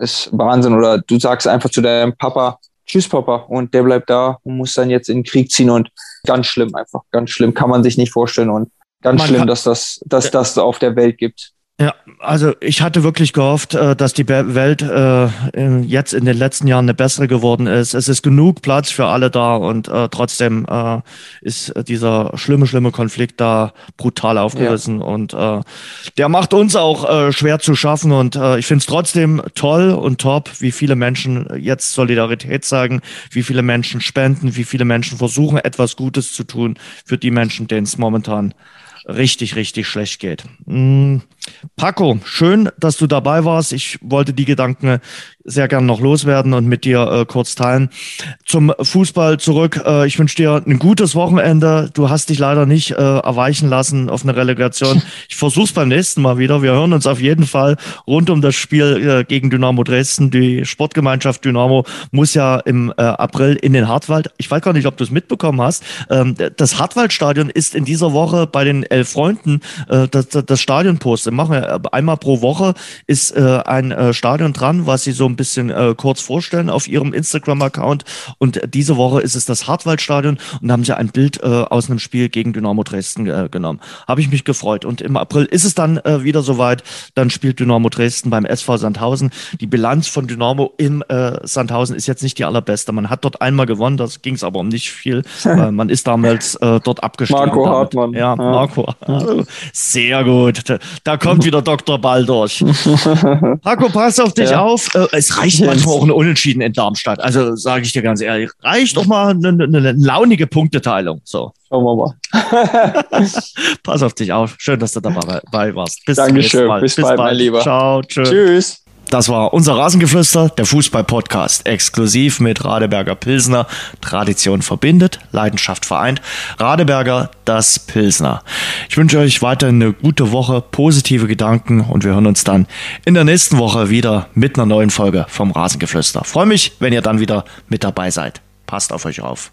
ist Wahnsinn. Oder du sagst einfach zu deinem Papa, tschüss Papa. Und der bleibt da und muss dann jetzt in den Krieg ziehen und ganz schlimm einfach, ganz schlimm, kann man sich nicht vorstellen und ganz man schlimm, dass das, dass das auf der Welt gibt. Ja, also ich hatte wirklich gehofft, äh, dass die Welt äh, jetzt in den letzten Jahren eine bessere geworden ist. Es ist genug Platz für alle da und äh, trotzdem ist dieser schlimme, schlimme Konflikt da brutal aufgerissen ja. und der macht uns auch schwer zu schaffen und ich finde es trotzdem toll und top, wie viele Menschen jetzt Solidarität zeigen, wie viele Menschen spenden, wie viele Menschen versuchen, etwas Gutes zu tun für die Menschen, denen es momentan richtig, richtig schlecht geht. Mm, Paco, schön, dass du dabei warst. Ich wollte die Gedanken sehr gern noch loswerden und mit dir äh, kurz teilen. Zum Fußball zurück. Äh, ich wünsche dir ein gutes Wochenende. Du hast dich leider nicht äh, erweichen lassen auf eine Relegation. *laughs* Ich versuch's beim nächsten Mal wieder. Wir hören uns auf jeden Fall rund um das Spiel äh, gegen Dynamo Dresden. Die Sportgemeinschaft Dynamo muss ja im äh, April in den Hartwald. Ich weiß gar nicht, ob du es mitbekommen hast. Ähm, das Hartwaldstadion ist in dieser Woche bei den elf Freunden äh, das, das Stadionpost. Machen wir einmal pro Woche ist ein Stadion dran, was sie so ein bisschen äh, kurz vorstellen auf ihrem Instagram-Account. Und diese Woche ist es das Hartwaldstadion und da haben sie ein Bild äh, aus einem Spiel gegen Dynamo Dresden äh, genommen. Habe ich mich gefreut. Und im April ist es dann äh, wieder soweit. Dann spielt Dynamo Dresden beim SV Sandhausen. Die Bilanz von Dynamo im äh, Sandhausen ist jetzt nicht die allerbeste. Man hat dort einmal gewonnen, das ging es aber um nicht viel, *laughs* man ist damals äh, dort abgestiegen. Marco Hartmann. Ja, ja. Marco. Also, sehr gut. Da kommt wieder Dr. Ball *laughs* durch. Marco, pass auf dich ja. auf. Äh, es reicht manchmal auch eine Unentschieden in Darmstadt. Also sage ich dir ganz ehrlich, reicht doch mal eine, eine, eine launige Punkteteilung. So. Schauen wir mal. *laughs* Pass auf dich auf. Schön, dass du dabei warst. Bis Dankeschön. Bis, Bis bald, bald, mein Lieber. Ciao. Tschö. Tschüss. Das war unser Rasengeflüster, der Fußball-Podcast, exklusiv mit Radeberger Pilsner. Tradition verbindet, Leidenschaft vereint. Radeberger, das Pilsner. Ich wünsche euch weiterhin eine gute Woche, positive Gedanken und wir hören uns dann in der nächsten Woche wieder mit einer neuen Folge vom Rasengeflüster. Freue mich, wenn ihr dann wieder mit dabei seid. Passt auf euch auf.